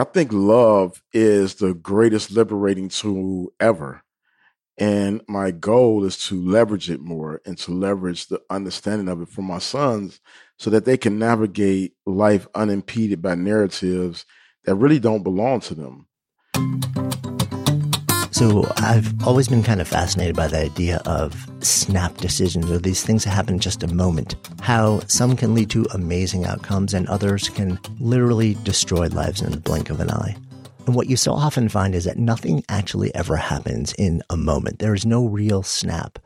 I think love is the greatest liberating tool ever. And my goal is to leverage it more and to leverage the understanding of it for my sons so that they can navigate life unimpeded by narratives that really don't belong to them. So I've always been kind of fascinated by the idea of snap decisions or these things that happen in just a moment. How some can lead to amazing outcomes and others can literally destroy lives in the blink of an eye. And what you so often find is that nothing actually ever happens in a moment. There is no real snap,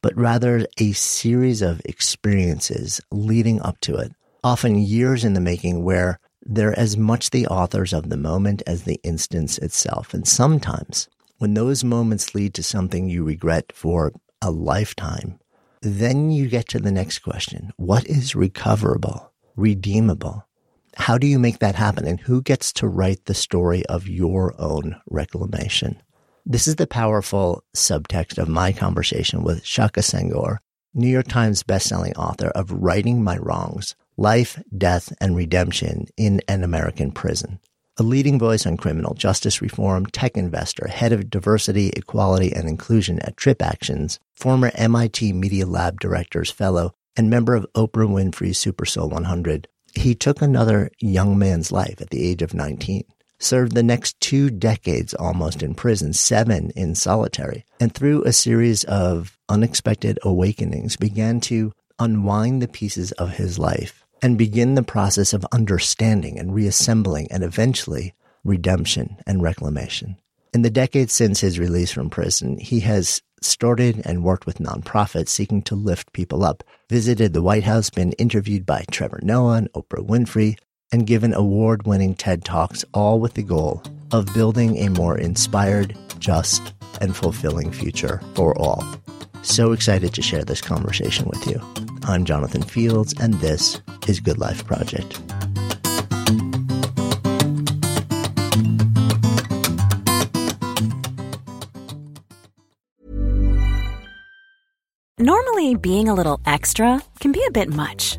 but rather a series of experiences leading up to it, often years in the making where they're as much the authors of the moment as the instance itself. And sometimes when those moments lead to something you regret for a lifetime, then you get to the next question. What is recoverable, redeemable? How do you make that happen? And who gets to write the story of your own reclamation? This is the powerful subtext of my conversation with Shaka Senghor, New York Times bestselling author of Writing My Wrongs, Life, Death, and Redemption in an American Prison a leading voice on criminal justice reform, tech investor, head of diversity, equality, and inclusion at TripActions, former MIT Media Lab Directors Fellow, and member of Oprah Winfrey's Super Soul 100. He took another young man's life at the age of 19, served the next two decades almost in prison, seven in solitary, and through a series of unexpected awakenings began to unwind the pieces of his life and begin the process of understanding and reassembling and eventually redemption and reclamation. In the decades since his release from prison, he has started and worked with nonprofits seeking to lift people up, visited the White House, been interviewed by Trevor Noah and Oprah Winfrey, and given award winning TED Talks, all with the goal of building a more inspired, just, and fulfilling future for all. So excited to share this conversation with you. I'm Jonathan Fields, and this is Good Life Project. Normally, being a little extra can be a bit much,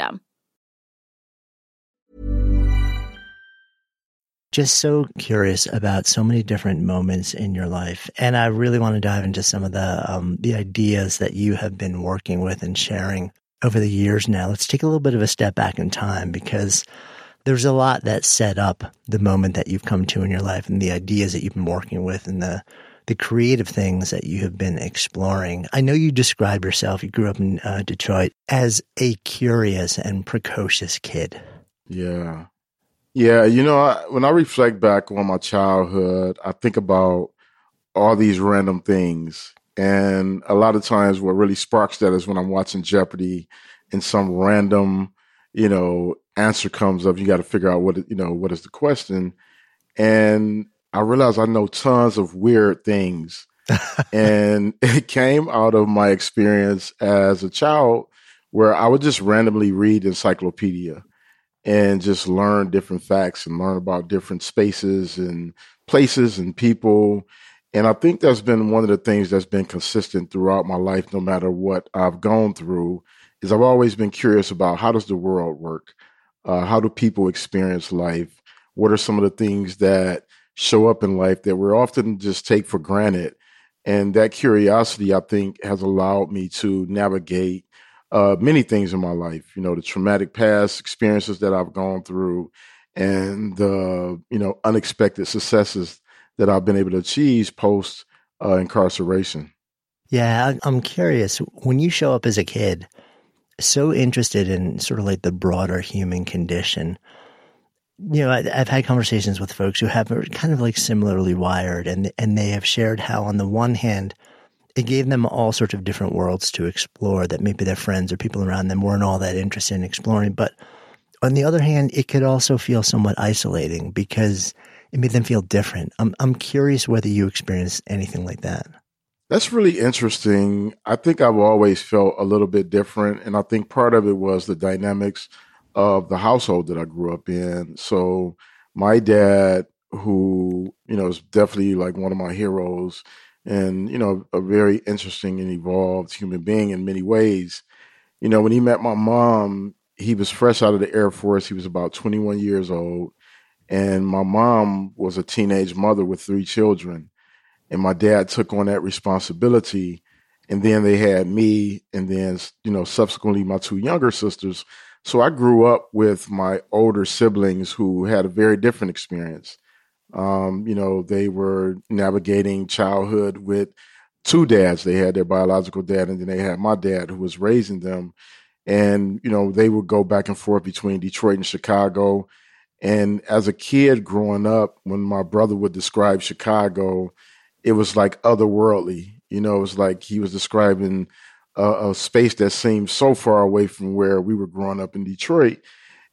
system. Just so curious about so many different moments in your life, and I really want to dive into some of the um, the ideas that you have been working with and sharing over the years. Now, let's take a little bit of a step back in time because there's a lot that set up the moment that you've come to in your life and the ideas that you've been working with and the the creative things that you have been exploring. I know you describe yourself, you grew up in uh, Detroit, as a curious and precocious kid. Yeah. Yeah. You know, I, when I reflect back on my childhood, I think about all these random things. And a lot of times, what really sparks that is when I'm watching Jeopardy and some random, you know, answer comes up. You got to figure out what, you know, what is the question. And I realized I know tons of weird things. and it came out of my experience as a child where I would just randomly read encyclopedia and just learn different facts and learn about different spaces and places and people. And I think that's been one of the things that's been consistent throughout my life, no matter what I've gone through, is I've always been curious about how does the world work? Uh, how do people experience life? What are some of the things that show up in life that we're often just take for granted? And that curiosity, I think, has allowed me to navigate uh, many things in my life. You know, the traumatic past experiences that I've gone through, and the you know unexpected successes that I've been able to achieve post uh, incarceration. Yeah, I'm curious. When you show up as a kid, so interested in sort of like the broader human condition. You know, I, have had conversations with folks who have kind of like similarly wired, and and they have shared how, on the one hand, it gave them all sorts of different worlds to explore that maybe their friends or people around them weren't all that interested in exploring. But on the other hand, it could also feel somewhat isolating because it made them feel different. I'm I'm curious whether you experienced anything like that. That's really interesting. I think I've always felt a little bit different. And I think part of it was the dynamics of the household that I grew up in. So my dad, who, you know, is definitely like one of my heroes and, you know, a very interesting and evolved human being in many ways. You know, when he met my mom, he was fresh out of the Air Force. He was about 21 years old. And my mom was a teenage mother with three children and my dad took on that responsibility and then they had me and then you know subsequently my two younger sisters so i grew up with my older siblings who had a very different experience. Um, you know they were navigating childhood with two dads. They had their biological dad and then they had my dad who was raising them. And you know they would go back and forth between detroit and chicago. And as a kid growing up when my brother would describe chicago it was like otherworldly. You know, it was like he was describing a, a, space that seemed so far away from where we were growing up in Detroit.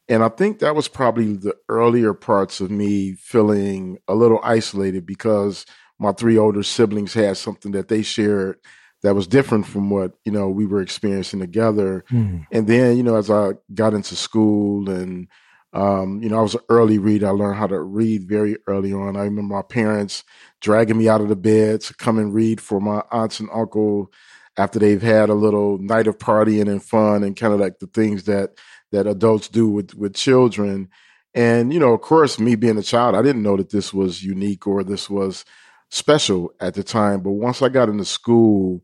And I think that was probably the earlier parts of me feeling a little isolated because my three older siblings had something that they shared that was different from what, you know, we were experiencing together. Mm. And then, you know, as I got into school and, um, you know, I was an early reader. I learned how to read very early on. I remember my parents dragging me out of the bed to come and read for my aunts and uncle after they've had a little night of partying and fun and kind of like the things that that adults do with with children. And you know, of course, me being a child, I didn't know that this was unique or this was special at the time. But once I got into school,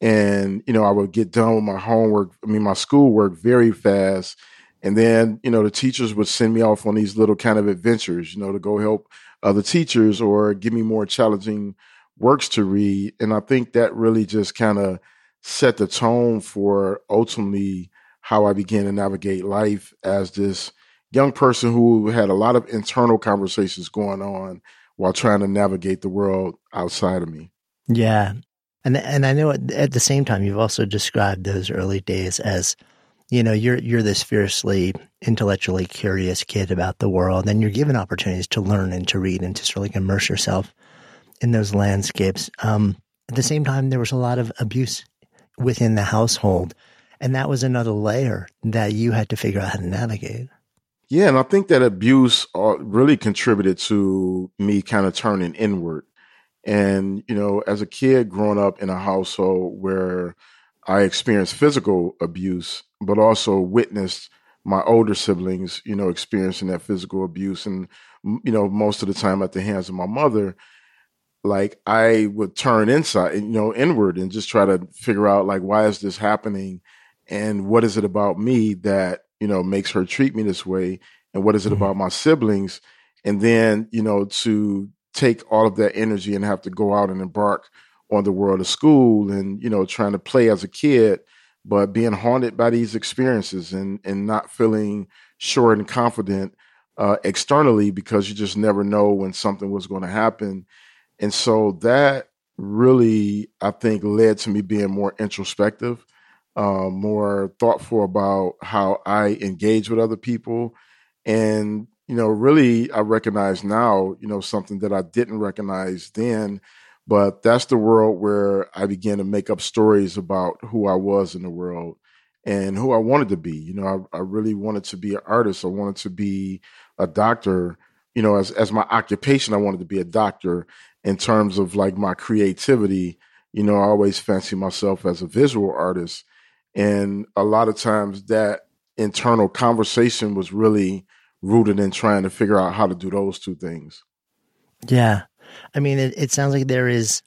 and you know, I would get done with my homework, I mean, my schoolwork very fast. And then, you know, the teachers would send me off on these little kind of adventures, you know, to go help other teachers or give me more challenging works to read. And I think that really just kind of set the tone for ultimately how I began to navigate life as this young person who had a lot of internal conversations going on while trying to navigate the world outside of me. Yeah. And and I know at the same time you've also described those early days as you know you're you're this fiercely intellectually curious kid about the world and you're given opportunities to learn and to read and to sort of like immerse yourself in those landscapes um, at the same time there was a lot of abuse within the household and that was another layer that you had to figure out how to navigate yeah and i think that abuse uh, really contributed to me kind of turning inward and you know as a kid growing up in a household where I experienced physical abuse, but also witnessed my older siblings, you know, experiencing that physical abuse. And, you know, most of the time at the hands of my mother, like I would turn inside, you know, inward and just try to figure out, like, why is this happening? And what is it about me that, you know, makes her treat me this way? And what is it mm-hmm. about my siblings? And then, you know, to take all of that energy and have to go out and embark on the world of school and you know trying to play as a kid but being haunted by these experiences and and not feeling sure and confident uh, externally because you just never know when something was going to happen and so that really i think led to me being more introspective uh, more thoughtful about how i engage with other people and you know, really I recognize now, you know, something that I didn't recognize then. But that's the world where I began to make up stories about who I was in the world and who I wanted to be. You know, I, I really wanted to be an artist. I wanted to be a doctor. You know, as as my occupation, I wanted to be a doctor. In terms of like my creativity, you know, I always fancy myself as a visual artist, and a lot of times that internal conversation was really rooted in trying to figure out how to do those two things. Yeah, I mean, it, it sounds like there is,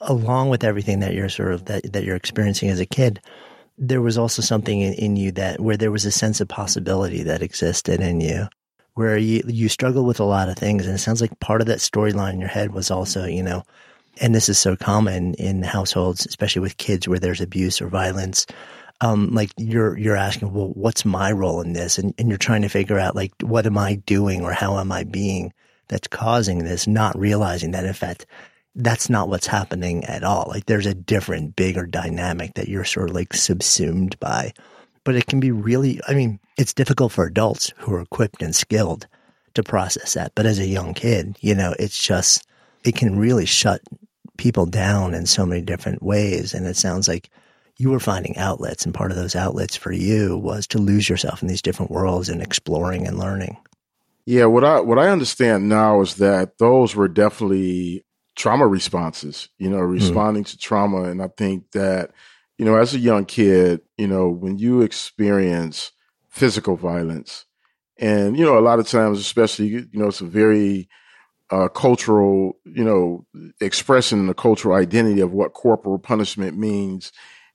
along with everything that you're sort of that that you're experiencing as a kid, there was also something in, in you that where there was a sense of possibility that existed in you where you you struggle with a lot of things and it sounds like part of that storyline in your head was also you know and this is so common in households especially with kids where there's abuse or violence um, like you're you're asking well what's my role in this and, and you're trying to figure out like what am i doing or how am i being that's causing this not realizing that in fact that's not what's happening at all. Like there's a different, bigger dynamic that you're sort of like subsumed by. But it can be really, I mean, it's difficult for adults who are equipped and skilled to process that. But as a young kid, you know, it's just, it can really shut people down in so many different ways. And it sounds like you were finding outlets, and part of those outlets for you was to lose yourself in these different worlds and exploring and learning. Yeah, what I what I understand now is that those were definitely trauma responses, you know, hmm. responding mm. to trauma. And I think that, you know, as a young kid, you know, when you experience physical violence, and, you know, a lot of times, especially, you know, it's a very uh, cultural, you know, expression the cultural identity of what corporal punishment means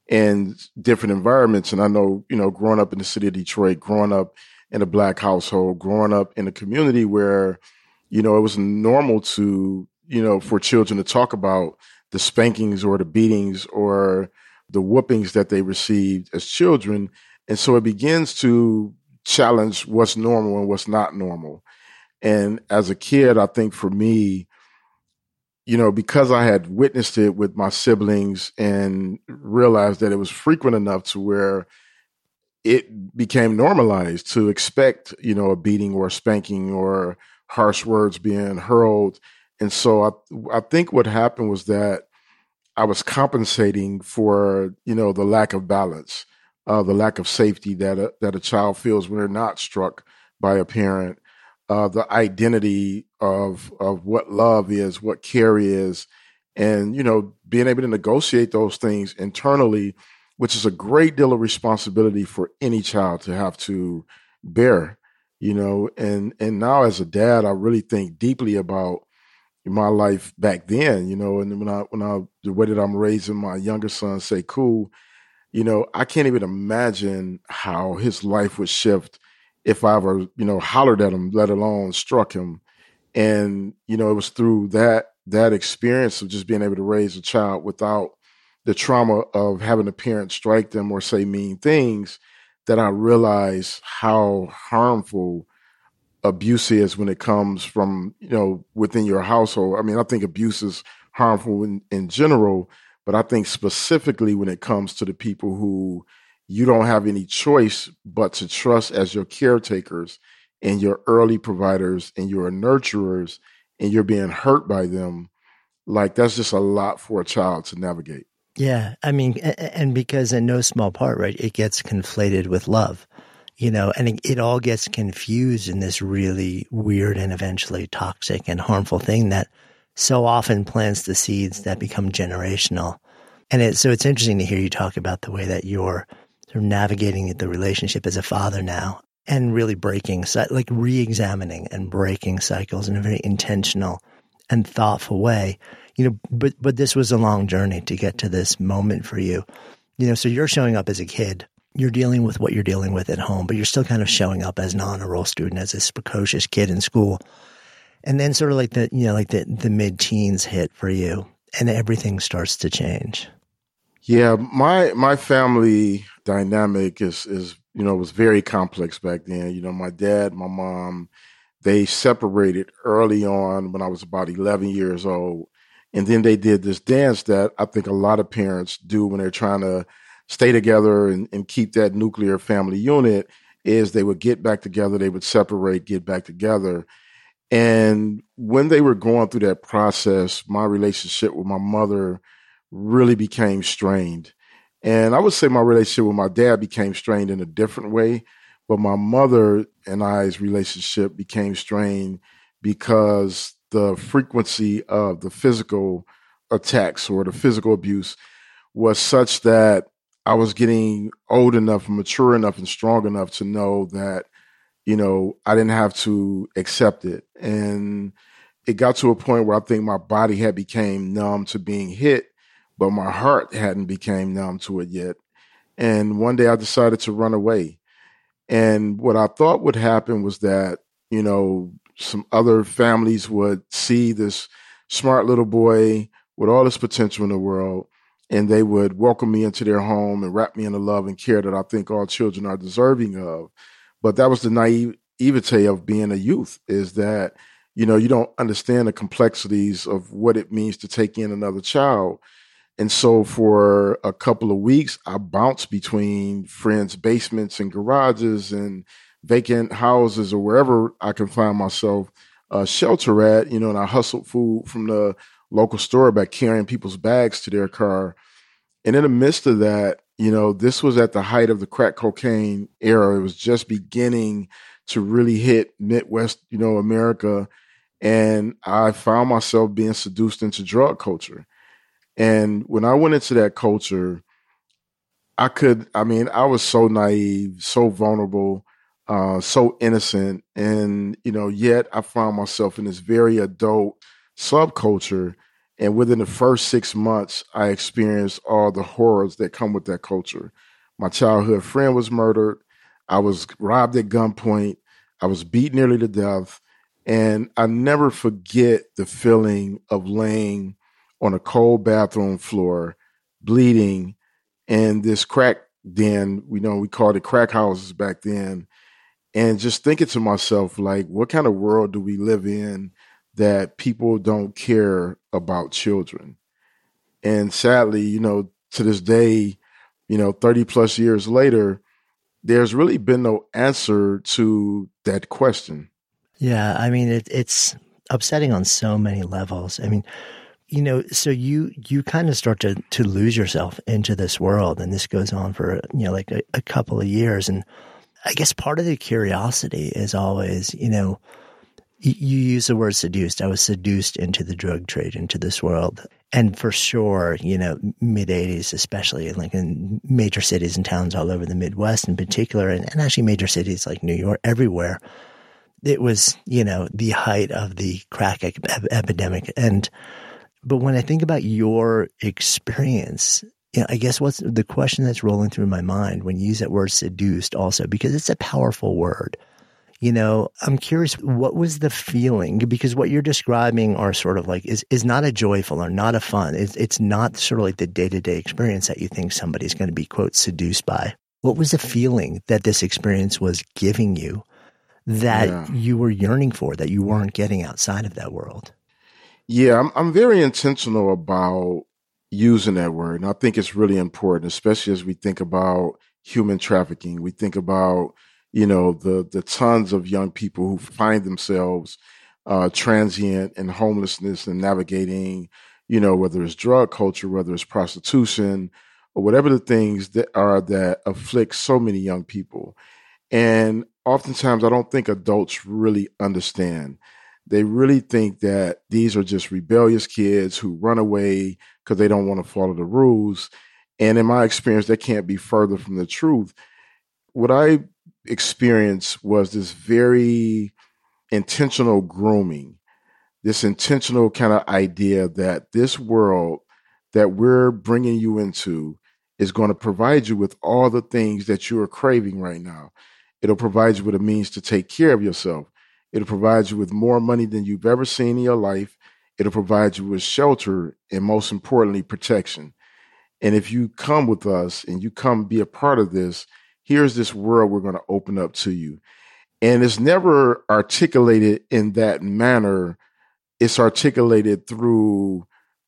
in different environments. And I know, you know, growing up in the city of Detroit, growing up in a black household, growing up in a community where, you know, it was normal to you know, for children to talk about the spankings or the beatings or the whoopings that they received as children. And so it begins to challenge what's normal and what's not normal. And as a kid, I think for me, you know, because I had witnessed it with my siblings and realized that it was frequent enough to where it became normalized to expect, you know, a beating or a spanking or harsh words being hurled and so I I think what happened was that I was compensating for you know the lack of balance, uh, the lack of safety that a, that a child feels when they're not struck by a parent, uh, the identity of of what love is, what care is, and you know being able to negotiate those things internally, which is a great deal of responsibility for any child to have to bear. You know, and and now as a dad, I really think deeply about my life back then, you know, and when I when I the way that I'm raising my younger son, Sekou, you know, I can't even imagine how his life would shift if I ever, you know, hollered at him, let alone struck him. And, you know, it was through that that experience of just being able to raise a child without the trauma of having a parent strike them or say mean things that I realized how harmful abuse is when it comes from you know within your household. I mean, I think abuse is harmful in, in general, but I think specifically when it comes to the people who you don't have any choice but to trust as your caretakers and your early providers and your nurturers, and you're being hurt by them. Like that's just a lot for a child to navigate. Yeah, I mean, and because in no small part, right, it gets conflated with love you know, and it, it, all gets confused in this really weird and eventually toxic and harmful thing that so often plants the seeds that become generational. And it, so it's interesting to hear you talk about the way that you're sort of navigating the relationship as a father now and really breaking, like re-examining and breaking cycles in a very intentional and thoughtful way. You know, but, but this was a long journey to get to this moment for you. You know, so you're showing up as a kid you're dealing with what you're dealing with at home, but you're still kind of showing up as an honor roll student, as this precocious kid in school. And then sort of like the, you know, like the, the mid teens hit for you and everything starts to change. Yeah, my my family dynamic is is you know was very complex back then. You know, my dad, my mom, they separated early on when I was about 11 years old. And then they did this dance that I think a lot of parents do when they're trying to stay together and, and keep that nuclear family unit. is they would get back together, they would separate, get back together. And when they were going through that process, my relationship with my mother really became strained. And I would say my relationship with my dad became strained in a different way, but my mother and I's relationship became strained because the frequency of the physical attacks or the physical abuse was such that I was getting old enough, mature enough, and strong enough to know that, you know, I didn't have to accept it. And it got to a point where I think my body had became numb to being hit, but my heart hadn't became numb to it yet. And one day I decided to run away. And what I thought would happen was that, you know, some other families would see this smart little boy with all this potential in the world and they would welcome me into their home and wrap me in the love and care that I think all children are deserving of. But that was the naivete of being a youth is that, you know, you don't understand the complexities of what it means to take in another child. And so for a couple of weeks, I bounced between friends' basements and garages and vacant houses or wherever I can find myself uh, shelter at, you know, and I hustled food from the local store by carrying people's bags to their car. And in the midst of that, you know, this was at the height of the crack cocaine era. It was just beginning to really hit Midwest, you know, America. And I found myself being seduced into drug culture. And when I went into that culture, I could, I mean, I was so naive, so vulnerable, uh, so innocent. And, you know, yet I found myself in this very adult subculture. And within the first six months, I experienced all the horrors that come with that culture. My childhood friend was murdered. I was robbed at gunpoint. I was beat nearly to death. And I never forget the feeling of laying on a cold bathroom floor, bleeding, and this crack den, we know we called it crack houses back then, and just thinking to myself, like, what kind of world do we live in that people don't care about children. And sadly, you know, to this day, you know, 30 plus years later, there's really been no answer to that question. Yeah, I mean it, it's upsetting on so many levels. I mean, you know, so you you kind of start to to lose yourself into this world, and this goes on for you know like a, a couple of years. And I guess part of the curiosity is always, you know, you use the word seduced. I was seduced into the drug trade, into this world. And for sure, you know, mid 80s, especially like in major cities and towns all over the Midwest in particular, and, and actually major cities like New York, everywhere, it was, you know, the height of the crack ep- epidemic. And, but when I think about your experience, you know, I guess what's the question that's rolling through my mind when you use that word seduced also, because it's a powerful word you know, I'm curious, what was the feeling? Because what you're describing are sort of like is is not a joyful or not a fun. It's it's not sort of like the day to day experience that you think somebody's going to be quote seduced by. What was the feeling that this experience was giving you that yeah. you were yearning for that you weren't getting outside of that world? Yeah, I'm I'm very intentional about using that word, and I think it's really important, especially as we think about human trafficking. We think about you know the the tons of young people who find themselves uh, transient and homelessness and navigating, you know, whether it's drug culture, whether it's prostitution, or whatever the things that are that afflict so many young people. And oftentimes, I don't think adults really understand. They really think that these are just rebellious kids who run away because they don't want to follow the rules. And in my experience, that can't be further from the truth. What I experience was this very intentional grooming, this intentional kind of idea that this world that we're bringing you into is going to provide you with all the things that you are craving right now. It'll provide you with a means to take care of yourself. It'll provide you with more money than you've ever seen in your life. It'll provide you with shelter and most importantly, protection. And if you come with us and you come be a part of this, here's this world we're going to open up to you. And it's never articulated in that manner. It's articulated through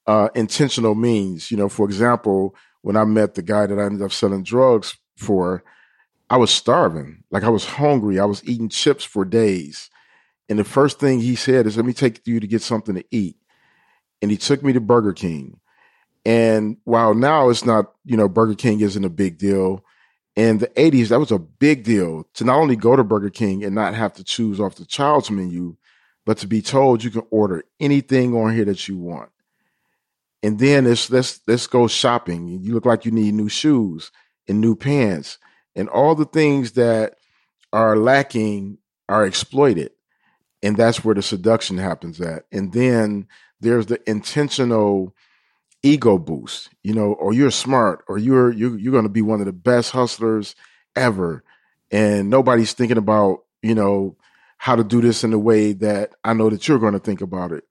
uh, intentional means. You know, for example, when I met the guy that I ended up selling drugs for, I was starving. Like I was hungry. I was eating chips for days. And the first thing he said is, let me take you to get something to eat. And he took me to Burger King. And while now it's not, you know, Burger King isn't a big deal. In the 80s, that was a big deal to not only go to Burger King and not have to choose off the child's menu, but to be told you can order anything on here that you want. And then it's let's let's go shopping. You look like you need new shoes and new pants and all the things that are lacking are exploited. And that's where the seduction happens at. And then there's the intentional ego boost, you know, or you're smart or you're you you're going to be one of the best hustlers ever and nobody's thinking about, you know, how to do this in the way that I know that you're going to think about it.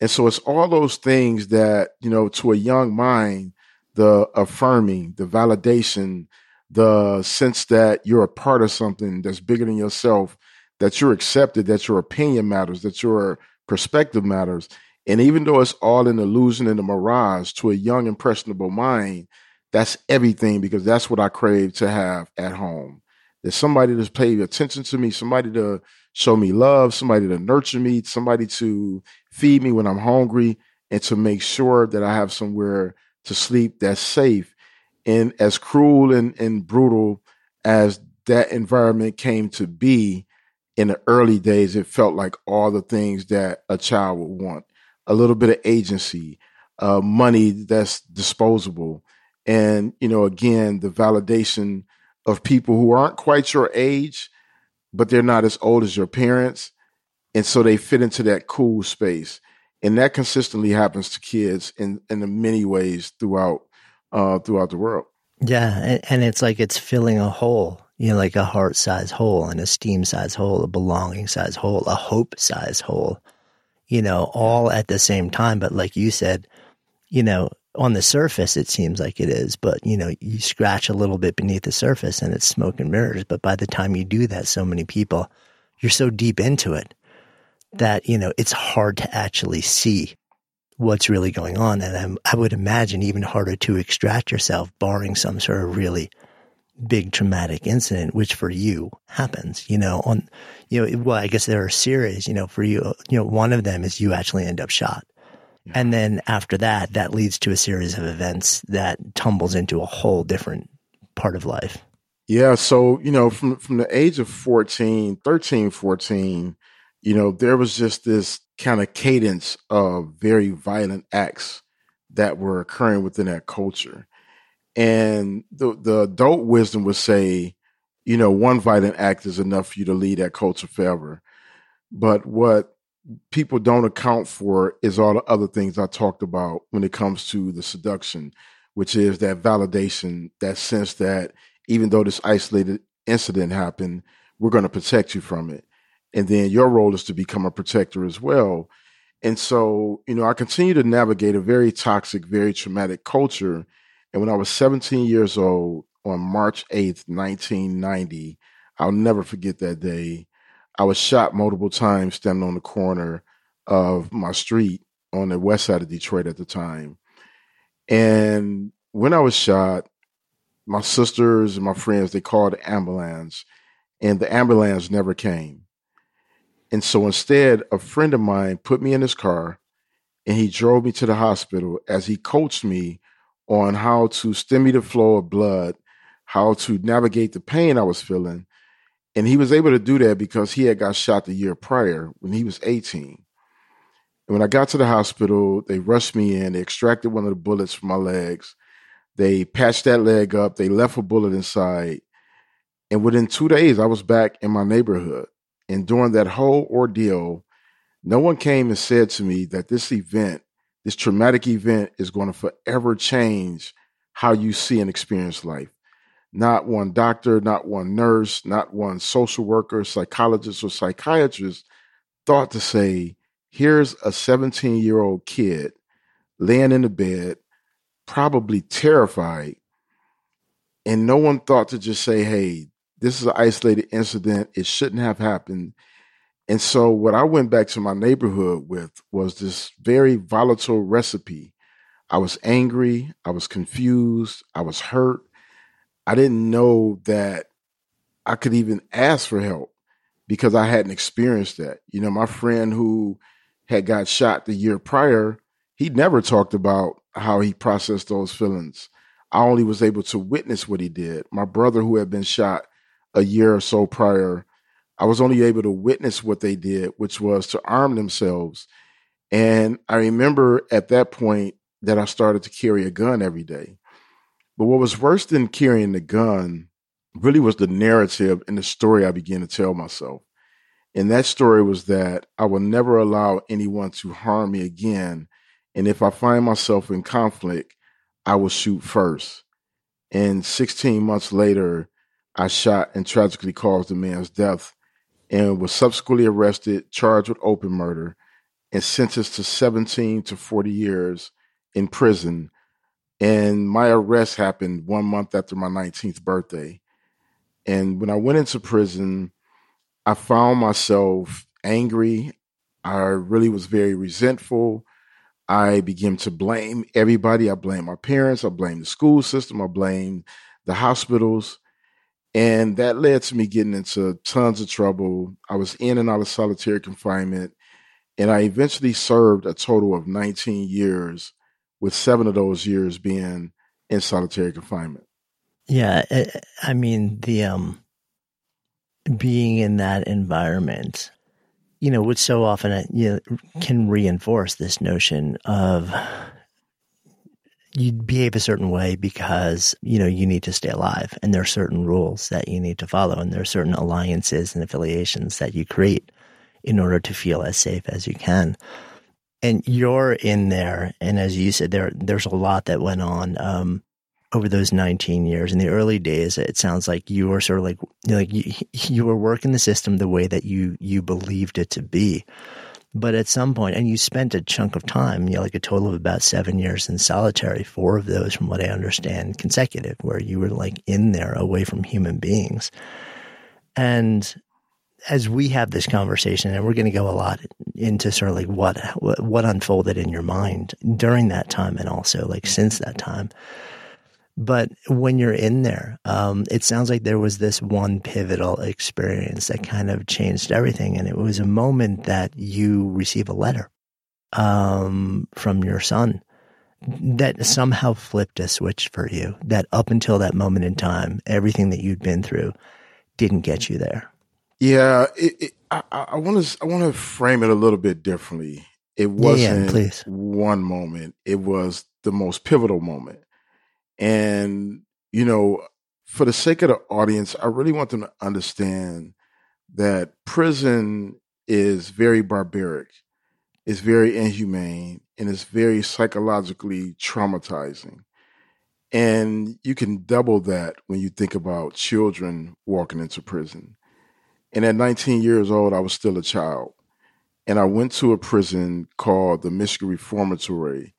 And so it's all those things that, you know, to a young mind, the affirming, the validation, the sense that you're a part of something that's bigger than yourself, that you're accepted, that your opinion matters, that your perspective matters. And even though it's all an illusion and a mirage to a young, impressionable mind, that's everything because that's what I crave to have at home. There's somebody to pay attention to me, somebody to show me love, somebody to nurture me, somebody to feed me when I'm hungry, and to make sure that I have somewhere to sleep that's safe. And as cruel and, and brutal as that environment came to be in the early days, it felt like all the things that a child would want a little bit of agency, uh, money that's disposable. And, you know, again, the validation of people who aren't quite your age, but they're not as old as your parents. And so they fit into that cool space. And that consistently happens to kids in, in many ways throughout uh, throughout the world. Yeah, and it's like it's filling a hole, you know, like a heart size hole, an esteem size hole, a belonging size hole, a hope size hole you know, all at the same time. But like you said, you know, on the surface, it seems like it is, but you know, you scratch a little bit beneath the surface and it's smoke and mirrors. But by the time you do that, so many people, you're so deep into it that, you know, it's hard to actually see what's really going on. And I'm, I would imagine even harder to extract yourself, barring some sort of really big traumatic incident, which for you happens, you know, on, you know, well, I guess there are series, you know, for you, you know, one of them is you actually end up shot. Yeah. And then after that, that leads to a series of events that tumbles into a whole different part of life. Yeah. So, you know, from, from the age of 14, 13, 14, you know, there was just this kind of cadence of very violent acts that were occurring within that culture. And the the adult wisdom would say, you know, one violent act is enough for you to lead that culture forever. But what people don't account for is all the other things I talked about when it comes to the seduction, which is that validation, that sense that even though this isolated incident happened, we're going to protect you from it. And then your role is to become a protector as well. And so, you know, I continue to navigate a very toxic, very traumatic culture and when I was 17 years old on March 8th, 1990, I'll never forget that day. I was shot multiple times standing on the corner of my street on the west side of Detroit at the time. And when I was shot, my sisters and my friends, they called the ambulance, and the ambulance never came. And so instead, a friend of mine put me in his car and he drove me to the hospital as he coached me on how to stimulate the flow of blood, how to navigate the pain I was feeling. And he was able to do that because he had got shot the year prior when he was 18. And when I got to the hospital, they rushed me in, they extracted one of the bullets from my legs. They patched that leg up, they left a bullet inside. And within two days, I was back in my neighborhood. And during that whole ordeal, no one came and said to me that this event this traumatic event is going to forever change how you see and experience life. Not one doctor, not one nurse, not one social worker, psychologist, or psychiatrist thought to say, here's a 17 year old kid laying in the bed, probably terrified. And no one thought to just say, hey, this is an isolated incident. It shouldn't have happened. And so what I went back to my neighborhood with was this very volatile recipe. I was angry, I was confused, I was hurt. I didn't know that I could even ask for help because I hadn't experienced that. You know, my friend who had got shot the year prior, he never talked about how he processed those feelings. I only was able to witness what he did. My brother, who had been shot a year or so prior, I was only able to witness what they did, which was to arm themselves. And I remember at that point that I started to carry a gun every day. But what was worse than carrying the gun really was the narrative and the story I began to tell myself. And that story was that I will never allow anyone to harm me again. And if I find myself in conflict, I will shoot first. And 16 months later, I shot and tragically caused a man's death and was subsequently arrested, charged with open murder, and sentenced to 17 to 40 years in prison. And my arrest happened one month after my 19th birthday. And when I went into prison, I found myself angry. I really was very resentful. I began to blame everybody. I blame my parents. I blame the school system. I blame the hospitals. And that led to me getting into tons of trouble. I was in and out of solitary confinement. And I eventually served a total of 19 years, with seven of those years being in solitary confinement. Yeah. Eh, I mean, the, um, being in that environment, you know, which so often uh, you know, can reinforce this notion of you behave a certain way because you know you need to stay alive. And there are certain rules that you need to follow and there are certain alliances and affiliations that you create in order to feel as safe as you can. And you're in there and as you said there there's a lot that went on um, over those 19 years. In the early days it sounds like you were sort of like like you, you were working the system the way that you you believed it to be but at some point, and you spent a chunk of time, you know, like a total of about seven years in solitary, four of those, from what I understand, consecutive, where you were like in there away from human beings. And as we have this conversation, and we're going to go a lot into sort of like what, what unfolded in your mind during that time and also like since that time. But when you're in there, um, it sounds like there was this one pivotal experience that kind of changed everything. And it was a moment that you receive a letter um, from your son that somehow flipped a switch for you. That up until that moment in time, everything that you'd been through didn't get you there. Yeah, it, it, I want to I want to frame it a little bit differently. It wasn't yeah, one moment; it was the most pivotal moment. And, you know, for the sake of the audience, I really want them to understand that prison is very barbaric, it's very inhumane, and it's very psychologically traumatizing. And you can double that when you think about children walking into prison. And at 19 years old, I was still a child. And I went to a prison called the Michigan Reformatory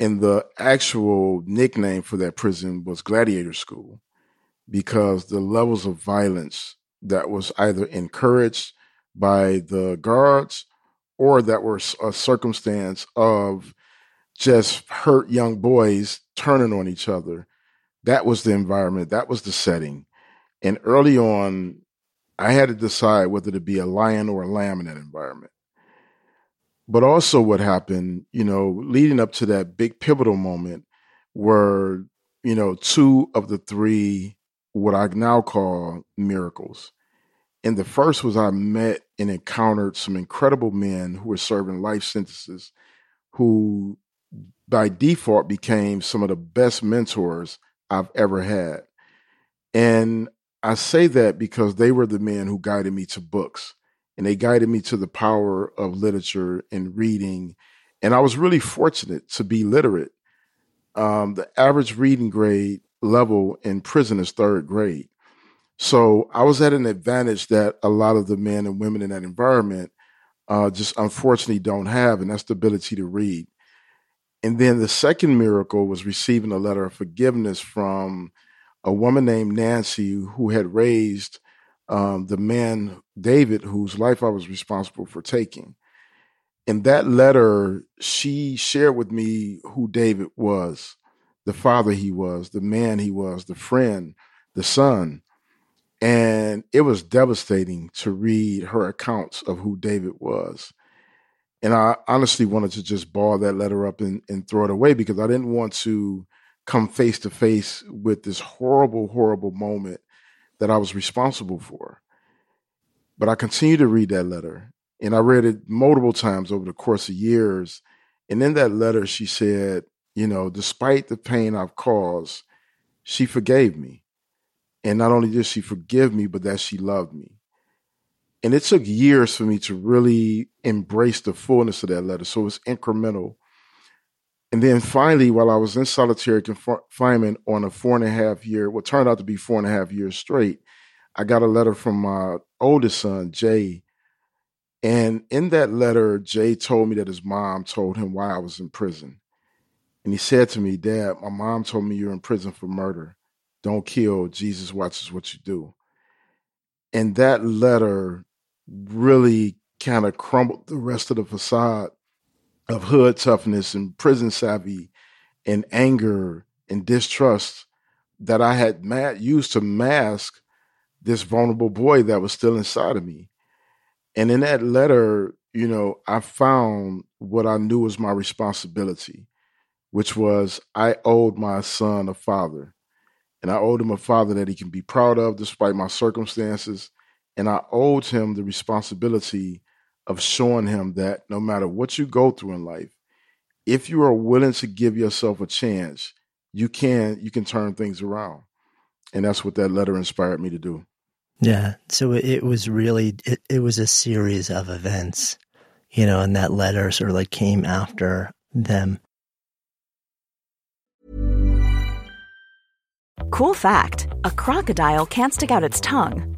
and the actual nickname for that prison was Gladiator School because the levels of violence that was either encouraged by the guards or that were a circumstance of just hurt young boys turning on each other. That was the environment, that was the setting. And early on, I had to decide whether to be a lion or a lamb in that environment. But also, what happened, you know, leading up to that big pivotal moment were, you know, two of the three, what I now call miracles. And the first was I met and encountered some incredible men who were serving life sentences who by default became some of the best mentors I've ever had. And I say that because they were the men who guided me to books and they guided me to the power of literature and reading. And I was really fortunate to be literate. Um, the average reading grade level in prison is third grade. So I was at an advantage that a lot of the men and women in that environment uh, just unfortunately don't have, and that's the ability to read. And then the second miracle was receiving a letter of forgiveness from a woman named Nancy who had raised um, the man David, whose life I was responsible for taking. In that letter, she shared with me who David was, the father he was, the man he was, the friend, the son. And it was devastating to read her accounts of who David was. And I honestly wanted to just ball that letter up and, and throw it away because I didn't want to come face to face with this horrible, horrible moment that I was responsible for. But I continued to read that letter and I read it multiple times over the course of years. And in that letter, she said, you know, despite the pain I've caused, she forgave me. And not only did she forgive me, but that she loved me. And it took years for me to really embrace the fullness of that letter. So it was incremental. And then finally, while I was in solitary confinement on a four and a half year, what turned out to be four and a half years straight, I got a letter from my oldest son, Jay. And in that letter, Jay told me that his mom told him why I was in prison. And he said to me, Dad, my mom told me you're in prison for murder. Don't kill. Jesus watches what you do. And that letter really kind of crumbled the rest of the facade of hood toughness and prison savvy and anger and distrust that I had mad, used to mask this vulnerable boy that was still inside of me. And in that letter, you know, I found what I knew was my responsibility, which was I owed my son a father. And I owed him a father that he can be proud of despite my circumstances. And I owed him the responsibility of showing him that no matter what you go through in life, if you are willing to give yourself a chance, you can you can turn things around. And that's what that letter inspired me to do. Yeah. So it was really it, it was a series of events, you know, and that letter sort of like came after them. Cool fact a crocodile can't stick out its tongue.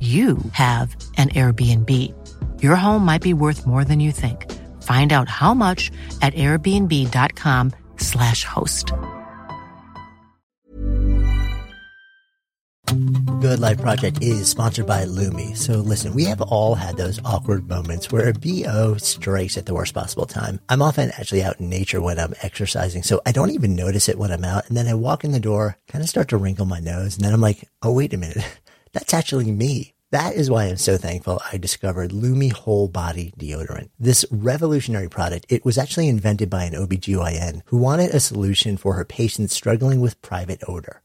you have an Airbnb. Your home might be worth more than you think. Find out how much at airbnb.com/slash host. Good Life Project is sponsored by Lume. So listen, we have all had those awkward moments where a BO strikes at the worst possible time. I'm often actually out in nature when I'm exercising, so I don't even notice it when I'm out. And then I walk in the door, kind of start to wrinkle my nose, and then I'm like, oh, wait a minute. That's actually me. That is why I'm so thankful I discovered Lume Whole Body Deodorant. This revolutionary product, it was actually invented by an OBGYN who wanted a solution for her patients struggling with private odor.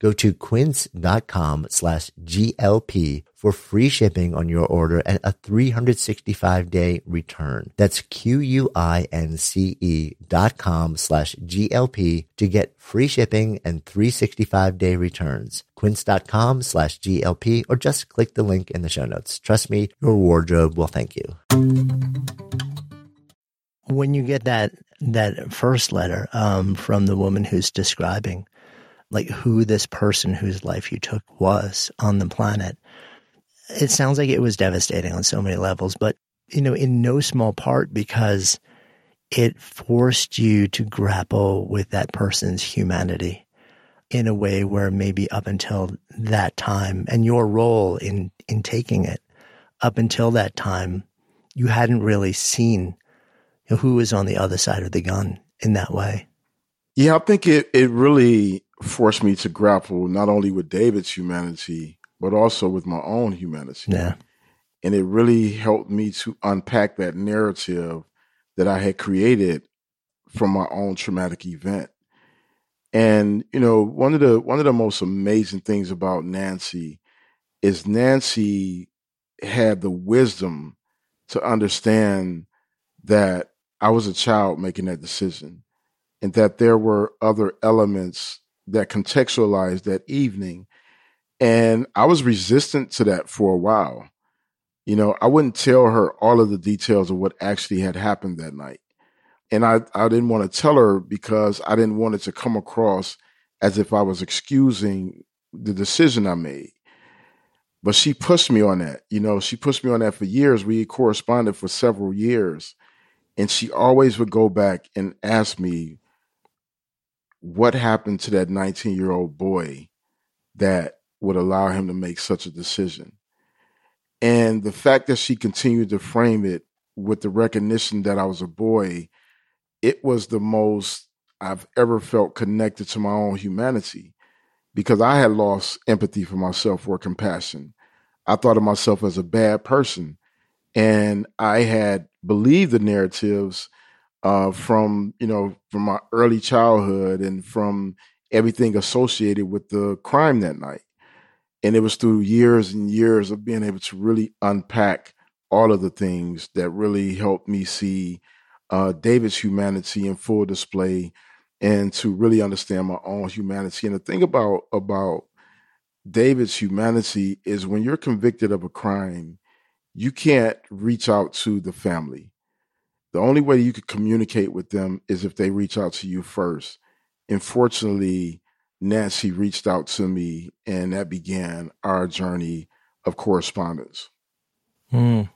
Go to quince.com slash GLP for free shipping on your order and a 365 day return. That's Q-U-I-N-C-E dot com slash GLP to get free shipping and 365 day returns. Quince.com slash GLP or just click the link in the show notes. Trust me, your wardrobe will thank you. When you get that, that first letter, um, from the woman who's describing like who this person whose life you took was on the planet. It sounds like it was devastating on so many levels, but you know, in no small part because it forced you to grapple with that person's humanity in a way where maybe up until that time and your role in in taking it up until that time you hadn't really seen who was on the other side of the gun in that way. Yeah, I think it it really forced me to grapple not only with David's humanity, but also with my own humanity. Yeah. And it really helped me to unpack that narrative that I had created from my own traumatic event. And you know, one of the one of the most amazing things about Nancy is Nancy had the wisdom to understand that I was a child making that decision and that there were other elements that contextualized that evening. And I was resistant to that for a while. You know, I wouldn't tell her all of the details of what actually had happened that night. And I, I didn't want to tell her because I didn't want it to come across as if I was excusing the decision I made. But she pushed me on that. You know, she pushed me on that for years. We corresponded for several years. And she always would go back and ask me, what happened to that 19 year old boy that would allow him to make such a decision? And the fact that she continued to frame it with the recognition that I was a boy, it was the most I've ever felt connected to my own humanity because I had lost empathy for myself or compassion. I thought of myself as a bad person. And I had believed the narratives uh, from you know from my early childhood and from everything associated with the crime that night. And it was through years and years of being able to really unpack all of the things that really helped me see uh, David's humanity in full display and to really understand my own humanity. And the thing about about David's humanity is when you're convicted of a crime, you can't reach out to the family the only way you could communicate with them is if they reach out to you first. Unfortunately, Nancy reached out to me, and that began our journey of correspondence. Mm.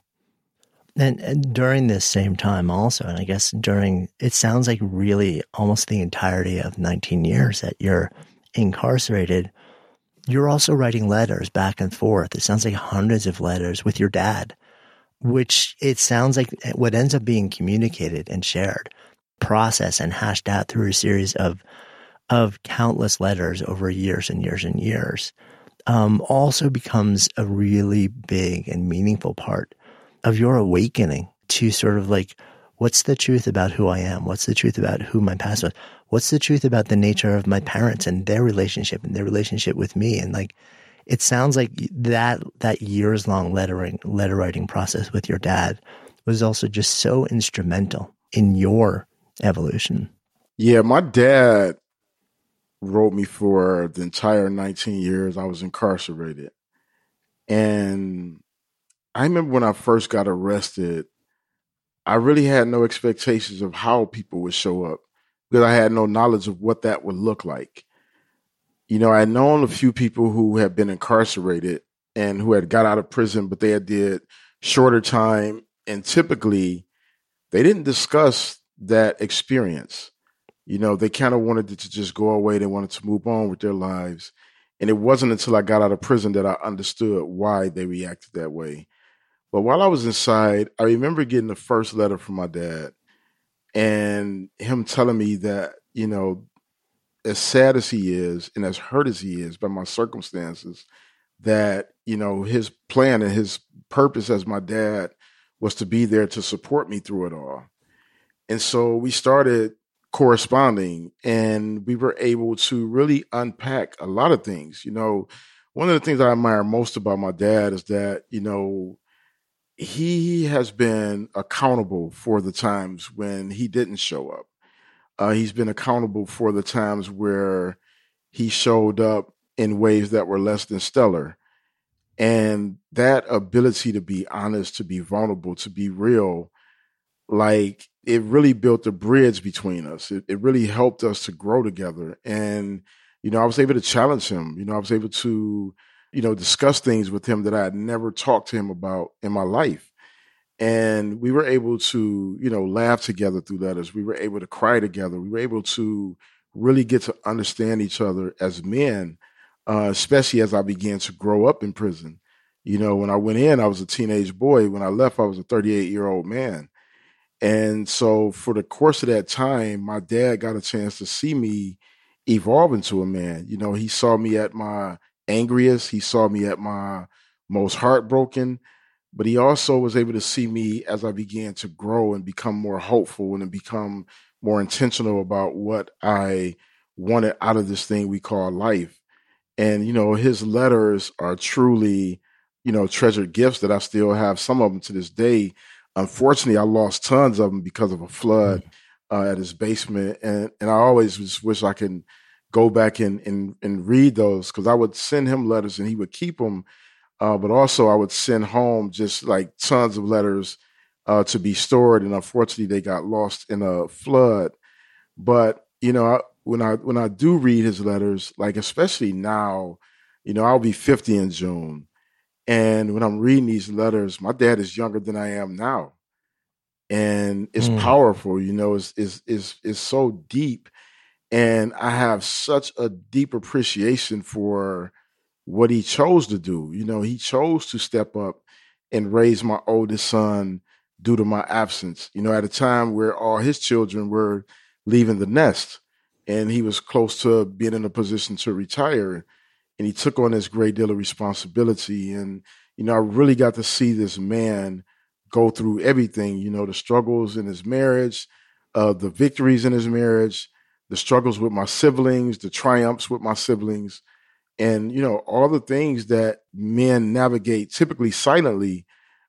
And, and, during this same time, also, and I guess during it sounds like really almost the entirety of 19 years that you're incarcerated, you're also writing letters back and forth. It sounds like hundreds of letters with your dad which it sounds like what ends up being communicated and shared, processed and hashed out through a series of of countless letters over years and years and years, um, also becomes a really big and meaningful part of your awakening to sort of like what's the truth about who I am? What's the truth about who my past was? What's the truth about the nature of my parents and their relationship and their relationship with me? And like, it sounds like that that years long lettering letter writing process with your dad was also just so instrumental in your evolution. Yeah, my dad wrote me for the entire 19 years I was incarcerated. And I remember when I first got arrested, I really had no expectations of how people would show up because I had no knowledge of what that would look like you know, I known a few people who had been incarcerated and who had got out of prison, but they had did shorter time. And typically they didn't discuss that experience. You know, they kind of wanted it to just go away. They wanted to move on with their lives. And it wasn't until I got out of prison that I understood why they reacted that way. But while I was inside, I remember getting the first letter from my dad and him telling me that, you know, as sad as he is and as hurt as he is by my circumstances, that, you know, his plan and his purpose as my dad was to be there to support me through it all. And so we started corresponding and we were able to really unpack a lot of things. You know, one of the things I admire most about my dad is that, you know, he has been accountable for the times when he didn't show up. Uh, he's been accountable for the times where he showed up in ways that were less than stellar. And that ability to be honest, to be vulnerable, to be real, like it really built a bridge between us. It, it really helped us to grow together. And, you know, I was able to challenge him. You know, I was able to, you know, discuss things with him that I had never talked to him about in my life. And we were able to, you know, laugh together through letters. We were able to cry together. We were able to really get to understand each other as men, uh, especially as I began to grow up in prison. You know, when I went in, I was a teenage boy. When I left, I was a 38 year old man. And so for the course of that time, my dad got a chance to see me evolve into a man. You know, he saw me at my angriest, he saw me at my most heartbroken, but he also was able to see me as I began to grow and become more hopeful and become more intentional about what I wanted out of this thing we call life. And, you know, his letters are truly, you know, treasured gifts that I still have some of them to this day unfortunately, I lost tons of them because of a flood mm. uh, at his basement, and and I always just wish I could go back and and, and read those because I would send him letters and he would keep them, uh, but also I would send home just like tons of letters uh, to be stored, and unfortunately, they got lost in a flood. But you know, I, when I when I do read his letters, like especially now, you know, I'll be fifty in June and when I'm reading these letters, my dad is younger than I am now. And it's mm. powerful, you know, it's, it's, it's, it's so deep. And I have such a deep appreciation for what he chose to do. You know, he chose to step up and raise my oldest son due to my absence, you know, at a time where all his children were leaving the nest and he was close to being in a position to retire and he took on this great deal of responsibility. And, you know, I really got to see this man go through everything, you know, the struggles in his marriage, uh, the victories in his marriage, the struggles with my siblings, the triumphs with my siblings, and, you know, all the things that men navigate typically silently,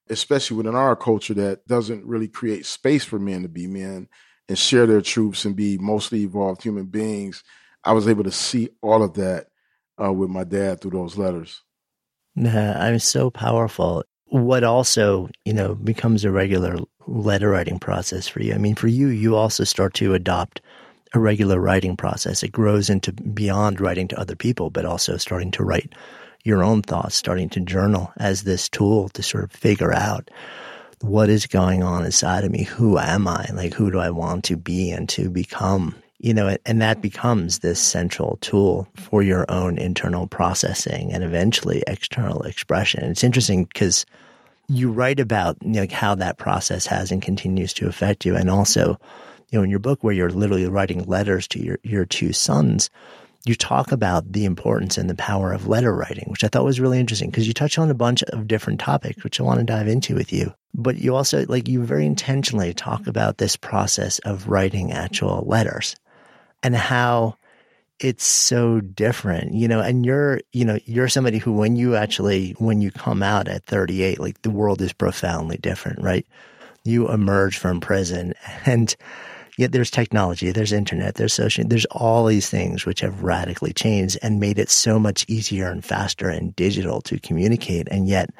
especially within our culture that doesn't really create space for men to be men and share their truths and be mostly evolved human beings. I was able to see all of that uh, with my dad through those letters. Yeah, I'm so powerful. What also, you know, becomes a regular letter writing process for you? I mean, for you, you also start to adopt a regular writing process. It grows into beyond writing to other people, but also starting to write your own thoughts, starting to journal as this tool to sort of figure out what is going on inside of me? Who am I? Like, who do I want to be and to become? you know, and that becomes this central tool for your own internal processing and eventually external expression. It's interesting because you write about you know, how that process has and continues to affect you. And also, you know, in your book where you're literally writing letters to your, your two sons, you talk about the importance and the power of letter writing, which I thought was really interesting because you touch on a bunch of different topics, which I want to dive into with you. But you also, like, you very intentionally talk about this process of writing actual letters and how it's so different, you know, and you're, you know, you're somebody who, when you actually, when you come out at 38, like the world is profoundly different, right? You emerge from prison and yet there's technology, there's internet, there's social, there's all these things which have radically changed and made it so much easier and faster and digital to communicate. And yet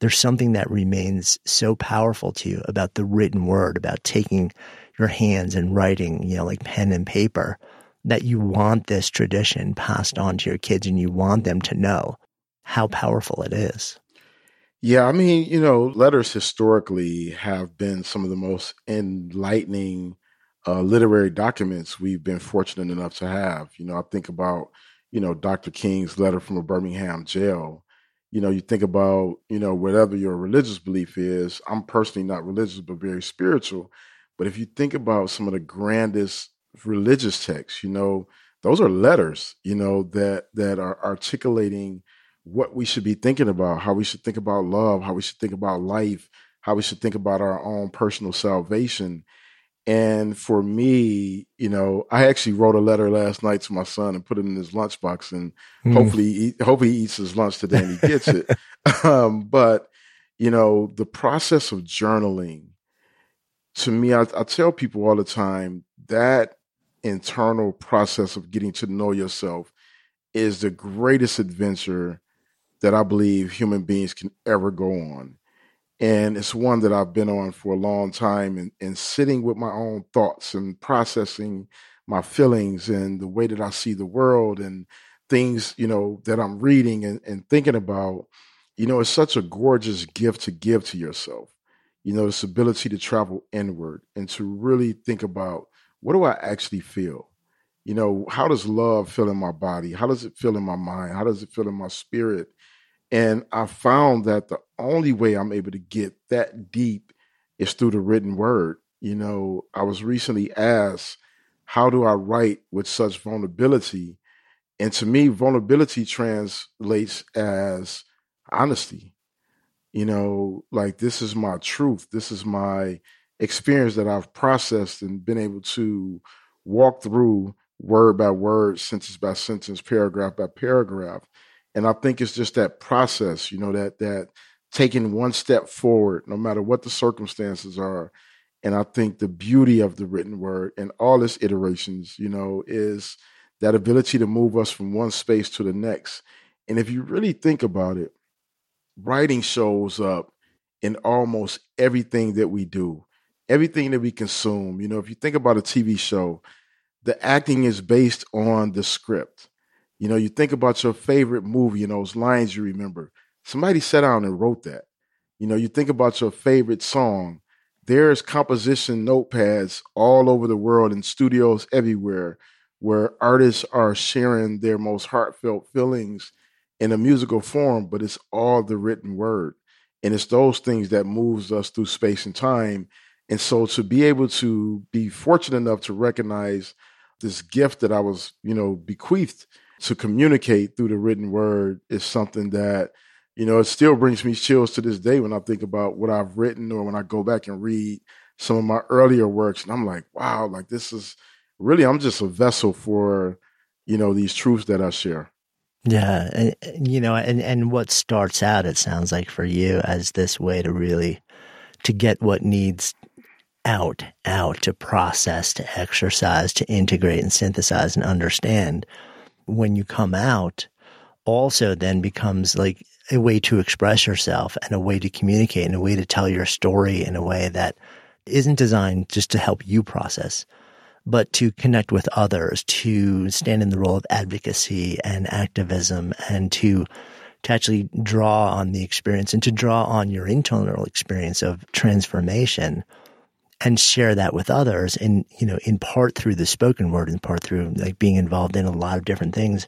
there's something that remains so powerful to you about the written word, about taking your hands and writing, you know, like pen and paper, that you want this tradition passed on to your kids and you want them to know how powerful it is. Yeah, I mean, you know, letters historically have been some of the most enlightening uh, literary documents we've been fortunate enough to have. You know, I think about, you know, Dr. King's letter from a Birmingham jail. You know, you think about, you know, whatever your religious belief is. I'm personally not religious, but very spiritual. But if you think about some of the grandest religious texts, you know, those are letters, you know, that that are articulating what we should be thinking about, how we should think about love, how we should think about life, how we should think about our own personal salvation. And for me, you know, I actually wrote a letter last night to my son and put it in his lunchbox, and mm. hopefully, he, hopefully he eats his lunch today and he gets it. um, but you know, the process of journaling, to me, I, I tell people all the time that internal process of getting to know yourself is the greatest adventure that I believe human beings can ever go on. And it's one that I've been on for a long time and, and sitting with my own thoughts and processing my feelings and the way that I see the world and things, you know, that I'm reading and, and thinking about, you know, it's such a gorgeous gift to give to yourself. You know, this ability to travel inward and to really think about what do I actually feel? You know, how does love feel in my body? How does it feel in my mind? How does it feel in my spirit? And I found that the only way I'm able to get that deep is through the written word. You know, I was recently asked, how do I write with such vulnerability? And to me, vulnerability translates as honesty. You know, like this is my truth. This is my experience that I've processed and been able to walk through word by word, sentence by sentence, paragraph by paragraph. And I think it's just that process, you know, that that taking one step forward, no matter what the circumstances are. And I think the beauty of the written word and all its iterations, you know, is that ability to move us from one space to the next. And if you really think about it, writing shows up in almost everything that we do, everything that we consume. You know, if you think about a TV show, the acting is based on the script. You know, you think about your favorite movie and those lines you remember. Somebody sat down and wrote that. You know, you think about your favorite song. There's composition notepads all over the world in studios everywhere where artists are sharing their most heartfelt feelings in a musical form, but it's all the written word. And it's those things that moves us through space and time. And so to be able to be fortunate enough to recognize this gift that I was, you know, bequeathed to communicate through the written word is something that, you know, it still brings me chills to this day when I think about what I've written or when I go back and read some of my earlier works. And I'm like, wow, like this is really, I'm just a vessel for, you know, these truths that I share. Yeah, and, you know, and and what starts out, it sounds like for you as this way to really to get what needs out, out to process, to exercise, to integrate and synthesize and understand. When you come out, also then becomes like a way to express yourself and a way to communicate and a way to tell your story in a way that isn't designed just to help you process, but to connect with others, to stand in the role of advocacy and activism and to to actually draw on the experience and to draw on your internal experience of transformation and share that with others and you know in part through the spoken word in part through like being involved in a lot of different things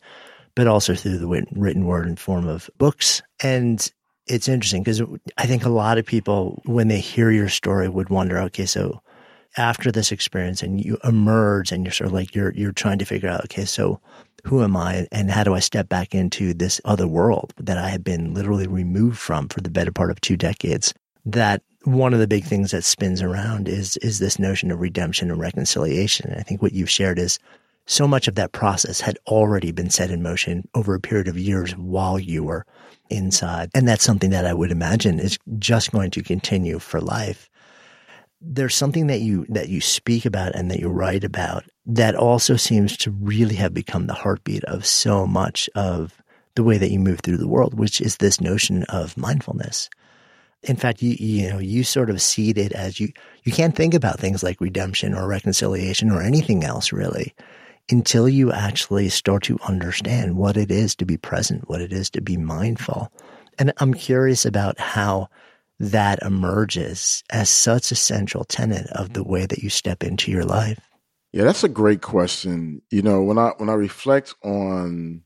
but also through the written word in form of books. And it's interesting because i think a lot of people when they hear your story would wonder okay so after this experience and you emerge and you're sort of like you're you're trying to figure out okay so who am i and how do i step back into this other world that i have been literally removed from for the better part of two decades that one of the big things that spins around is is this notion of redemption and reconciliation. And i think what you've shared is so much of that process had already been set in motion over a period of years while you were inside. And that's something that i would imagine is just going to continue for life. There's something that you that you speak about and that you write about that also seems to really have become the heartbeat of so much of the way that you move through the world, which is this notion of mindfulness. In fact, you you know you sort of see it as you you can't think about things like redemption or reconciliation or anything else really until you actually start to understand what it is to be present, what it is to be mindful. And I'm curious about how that emerges as such a central tenet of the way that you step into your life? Yeah, that's a great question. You know, when I when I reflect on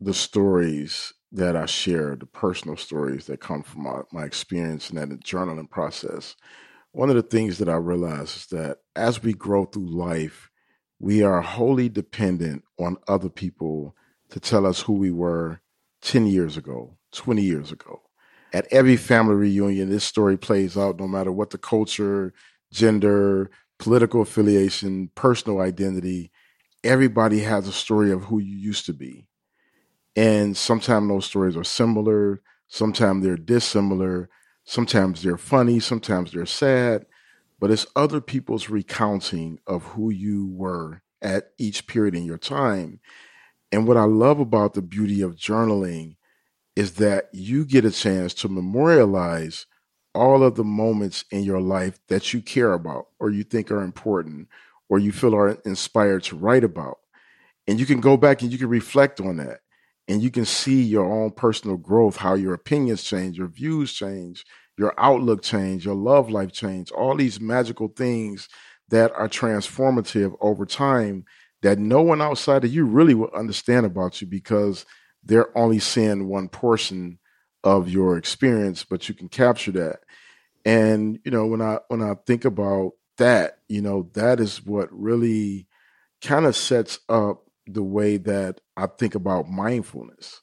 the stories that I share, the personal stories that come from my, my experience in that journaling process, one of the things that I realize is that as we grow through life, we are wholly dependent on other people to tell us who we were 10 years ago, 20 years ago. At every family reunion, this story plays out no matter what the culture, gender, political affiliation, personal identity. Everybody has a story of who you used to be. And sometimes those stories are similar, sometimes they're dissimilar, sometimes they're funny, sometimes they're sad, but it's other people's recounting of who you were at each period in your time. And what I love about the beauty of journaling is that you get a chance to memorialize all of the moments in your life that you care about or you think are important or you feel are inspired to write about. And you can go back and you can reflect on that and you can see your own personal growth, how your opinions change, your views change, your outlook change, your love life change, all these magical things that are transformative over time that no one outside of you really will understand about you because they're only seeing one portion of your experience, but you can capture that. And you know, when I when I think about that, you know, that is what really kind of sets up the way that I think about mindfulness.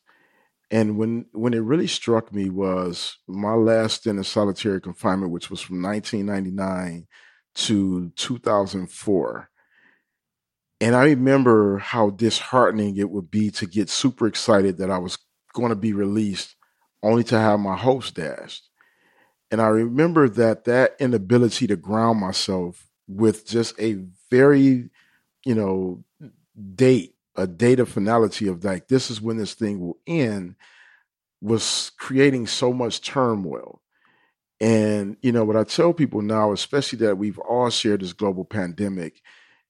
And when when it really struck me was my last stint in solitary confinement, which was from 1999 to 2004. And I remember how disheartening it would be to get super excited that I was going to be released only to have my hopes dashed. And I remember that that inability to ground myself with just a very, you know, date, a date of finality of like, this is when this thing will end, was creating so much turmoil. And, you know, what I tell people now, especially that we've all shared this global pandemic,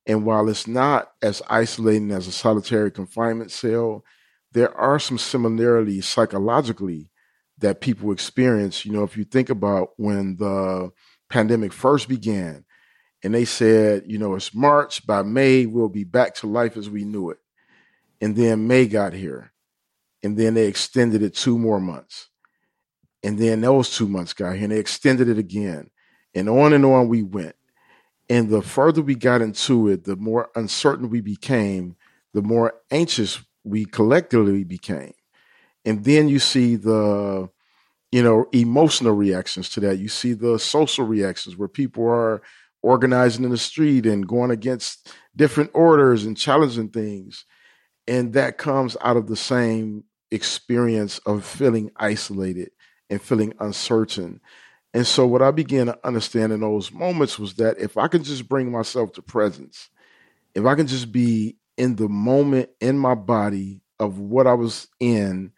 and while it's not as isolating as a solitary confinement cell, there are some similarities psychologically that people experience. You know, if you think about when the pandemic first began and they said, you know, it's March, by May, we'll be back to life as we knew it. And then May got here. And then they extended it two more months. And then those two months got here and they extended it again. And on and on we went. And the further we got into it, the more uncertain we became, the more anxious we collectively became. And then you see the, you know, emotional reactions to that. You see the social reactions where people are organizing in the street and going against different orders and challenging things. And that comes out of the same experience of feeling isolated and feeling uncertain. And so, what I began to understand in those moments was that if I can just bring myself to presence, if I can just be in the moment in my body of what I was in,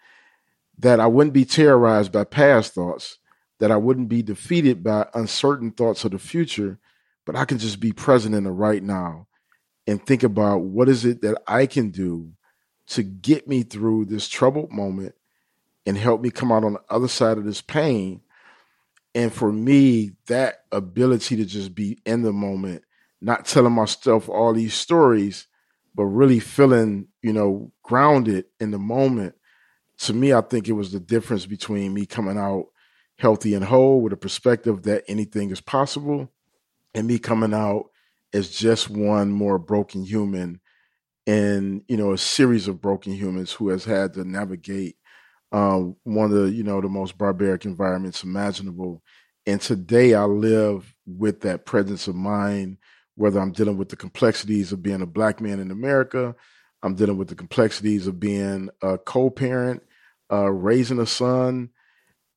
that I wouldn't be terrorized by past thoughts, that I wouldn't be defeated by uncertain thoughts of the future, but I can just be present in the right now and think about what is it that I can do to get me through this troubled moment and help me come out on the other side of this pain. And for me, that ability to just be in the moment, not telling myself all these stories, but really feeling, you know, grounded in the moment. To me, I think it was the difference between me coming out healthy and whole with a perspective that anything is possible and me coming out as just one more broken human and you know a series of broken humans who has had to navigate um, one of the you know the most barbaric environments imaginable. And today I live with that presence of mind, whether I'm dealing with the complexities of being a black man in America, I'm dealing with the complexities of being a co-parent, uh, raising a son,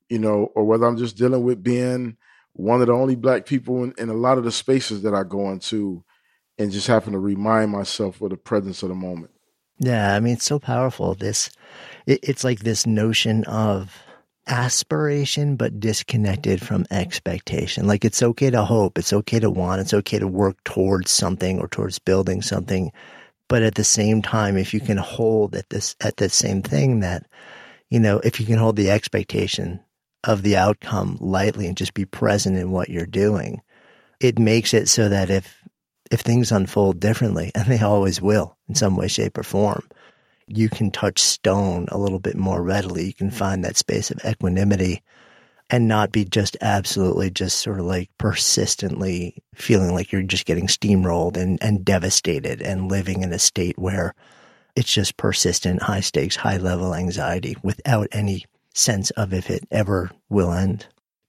you know, or whether I'm just dealing with being one of the only black people in, in a lot of the spaces that I go into and just happen to remind myself of the presence of the moment. Yeah, I mean, it's so powerful. This, it, it's like this notion of aspiration, but disconnected from expectation. Like it's okay to hope, it's okay to want, it's okay to work towards something or towards building something. But at the same time, if you can hold at this, at the same thing that, you know, if you can hold the expectation of the outcome lightly and just be present in what you're doing, it makes it so that if if things unfold differently, and they always will in some way, shape, or form, you can touch stone a little bit more readily. You can find that space of equanimity and not be just absolutely just sort of like persistently feeling like you're just getting steamrolled and, and devastated and living in a state where it's just persistent, high stakes, high level anxiety without any sense of if it ever will end.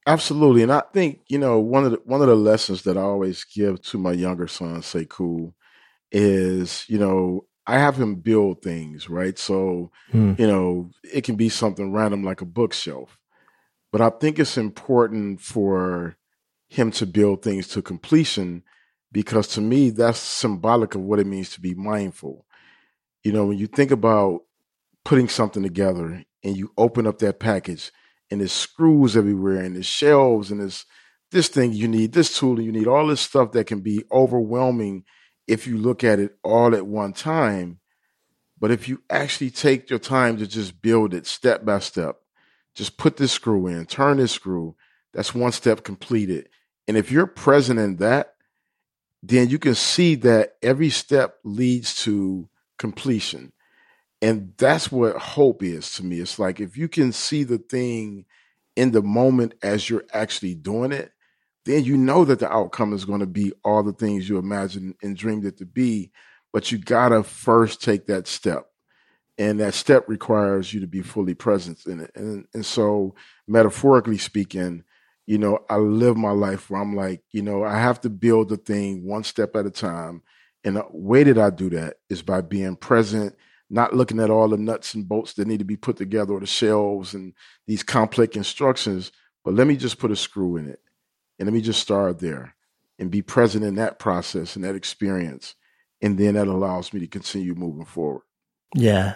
Absolutely. And I think, you know, one of the one of the lessons that I always give to my younger son, Sekou, is, you know, I have him build things, right? So, Hmm. you know, it can be something random like a bookshelf. But I think it's important for him to build things to completion because to me, that's symbolic of what it means to be mindful. You know, when you think about putting something together and you open up that package and there's screws everywhere and there's shelves and there's this thing you need, this tool and you need, all this stuff that can be overwhelming if you look at it all at one time. But if you actually take your time to just build it step by step, just put this screw in, turn this screw, that's one step completed. And if you're present in that, then you can see that every step leads to completion. And that's what hope is to me. It's like if you can see the thing in the moment as you're actually doing it, then you know that the outcome is going to be all the things you imagined and dreamed it to be. But you got to first take that step. And that step requires you to be fully present in it. And, and so, metaphorically speaking, you know, I live my life where I'm like, you know, I have to build the thing one step at a time. And the way that I do that is by being present, not looking at all the nuts and bolts that need to be put together or the shelves and these complex instructions, but let me just put a screw in it and let me just start there and be present in that process and that experience. And then that allows me to continue moving forward. Yeah.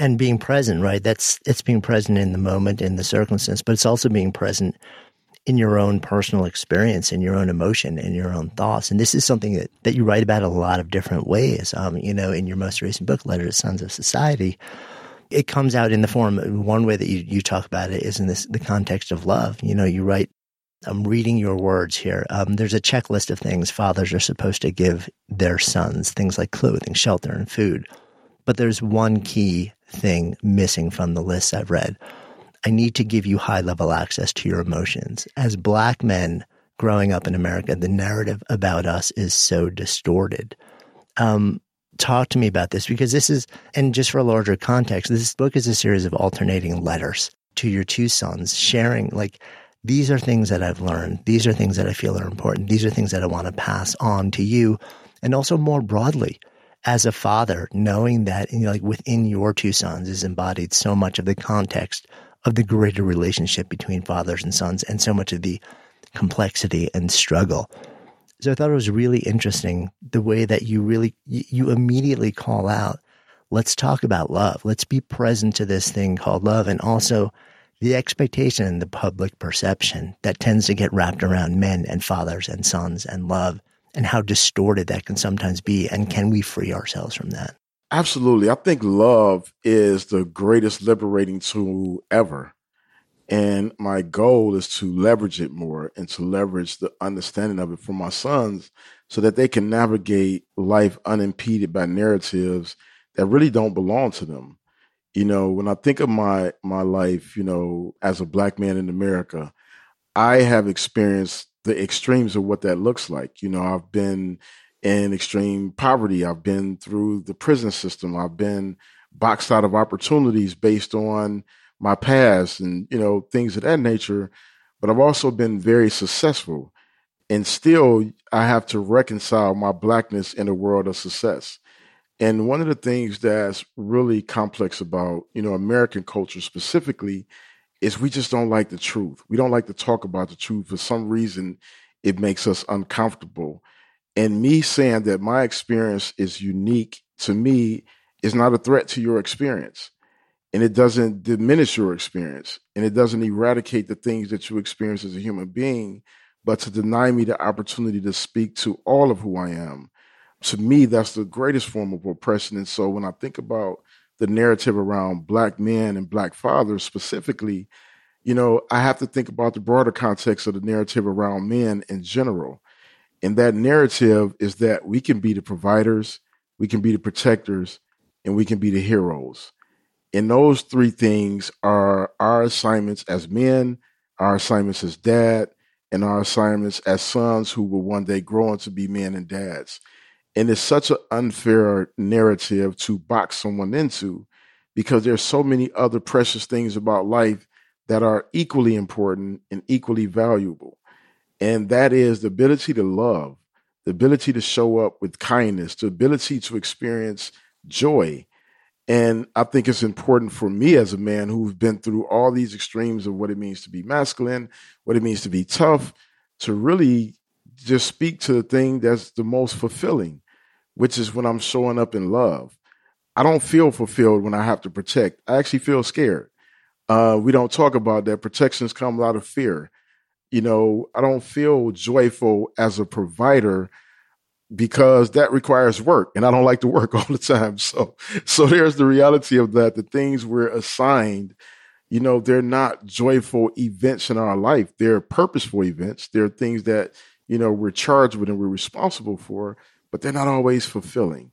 and being present, right? That's it's being present in the moment, in the circumstance, but it's also being present in your own personal experience, in your own emotion, in your own thoughts. And this is something that, that you write about a lot of different ways. Um, you know, in your most recent book, Letter to Sons of Society, it comes out in the form. One way that you, you talk about it is in this the context of love. You know, you write. I'm reading your words here. Um, there's a checklist of things fathers are supposed to give their sons, things like clothing, shelter, and food. But there's one key thing missing from the lists I've read. I need to give you high level access to your emotions. As black men growing up in America, the narrative about us is so distorted. Um, talk to me about this because this is, and just for a larger context, this book is a series of alternating letters to your two sons, sharing like, these are things that I've learned. These are things that I feel are important. These are things that I want to pass on to you. And also more broadly, as a father, knowing that you know, like within your two sons is embodied so much of the context of the greater relationship between fathers and sons and so much of the complexity and struggle. So I thought it was really interesting the way that you really, you immediately call out, let's talk about love. Let's be present to this thing called love. And also the expectation and the public perception that tends to get wrapped around men and fathers and sons and love and how distorted that can sometimes be. And can we free ourselves from that? Absolutely. I think love is the greatest liberating tool ever. And my goal is to leverage it more and to leverage the understanding of it for my sons so that they can navigate life unimpeded by narratives that really don't belong to them. You know, when I think of my my life, you know, as a black man in America, I have experienced the extremes of what that looks like. You know, I've been in extreme poverty. I've been through the prison system. I've been boxed out of opportunities based on my past and you know things of that nature but i've also been very successful and still i have to reconcile my blackness in a world of success and one of the things that's really complex about you know american culture specifically is we just don't like the truth. We don't like to talk about the truth. For some reason it makes us uncomfortable. And me saying that my experience is unique to me is not a threat to your experience. And it doesn't diminish your experience. And it doesn't eradicate the things that you experience as a human being. But to deny me the opportunity to speak to all of who i am to me that's the greatest form of oppression. And so when i think about the narrative around black men and black fathers specifically you know i have to think about the broader context of the narrative around men in general and that narrative is that we can be the providers we can be the protectors and we can be the heroes and those three things are our assignments as men, our assignments as dad, and our assignments as sons who will one day grow into be men and dads. And it's such an unfair narrative to box someone into because there's so many other precious things about life that are equally important and equally valuable. And that is the ability to love, the ability to show up with kindness, the ability to experience joy, and I think it's important for me as a man who's been through all these extremes of what it means to be masculine, what it means to be tough, to really just speak to the thing that's the most fulfilling, which is when I'm showing up in love. I don't feel fulfilled when I have to protect. I actually feel scared. Uh, we don't talk about that. Protections come out of fear. You know, I don't feel joyful as a provider because that requires work and I don't like to work all the time. So, so there's the reality of that. The things we're assigned, you know, they're not joyful events in our life. They're purposeful events. They're things that, you know, we're charged with and we're responsible for, but they're not always fulfilling.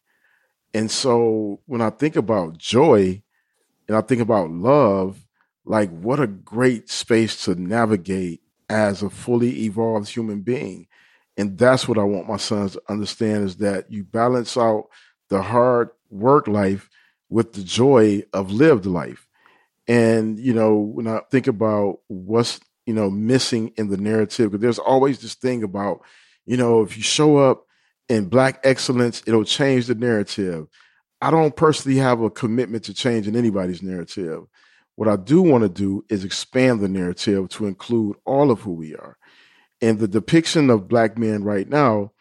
And so when I think about joy and I think about love, like what a great space to navigate as a fully evolved human being and that's what I want my sons to understand is that you balance out the hard work life with the joy of lived life. And, you know, when I think about what's, you know, missing in the narrative, because there's always this thing about, you know, if you show up in black excellence, it'll change the narrative. I don't personally have a commitment to changing anybody's narrative. What I do want to do is expand the narrative to include all of who we are. And the depiction of black men right now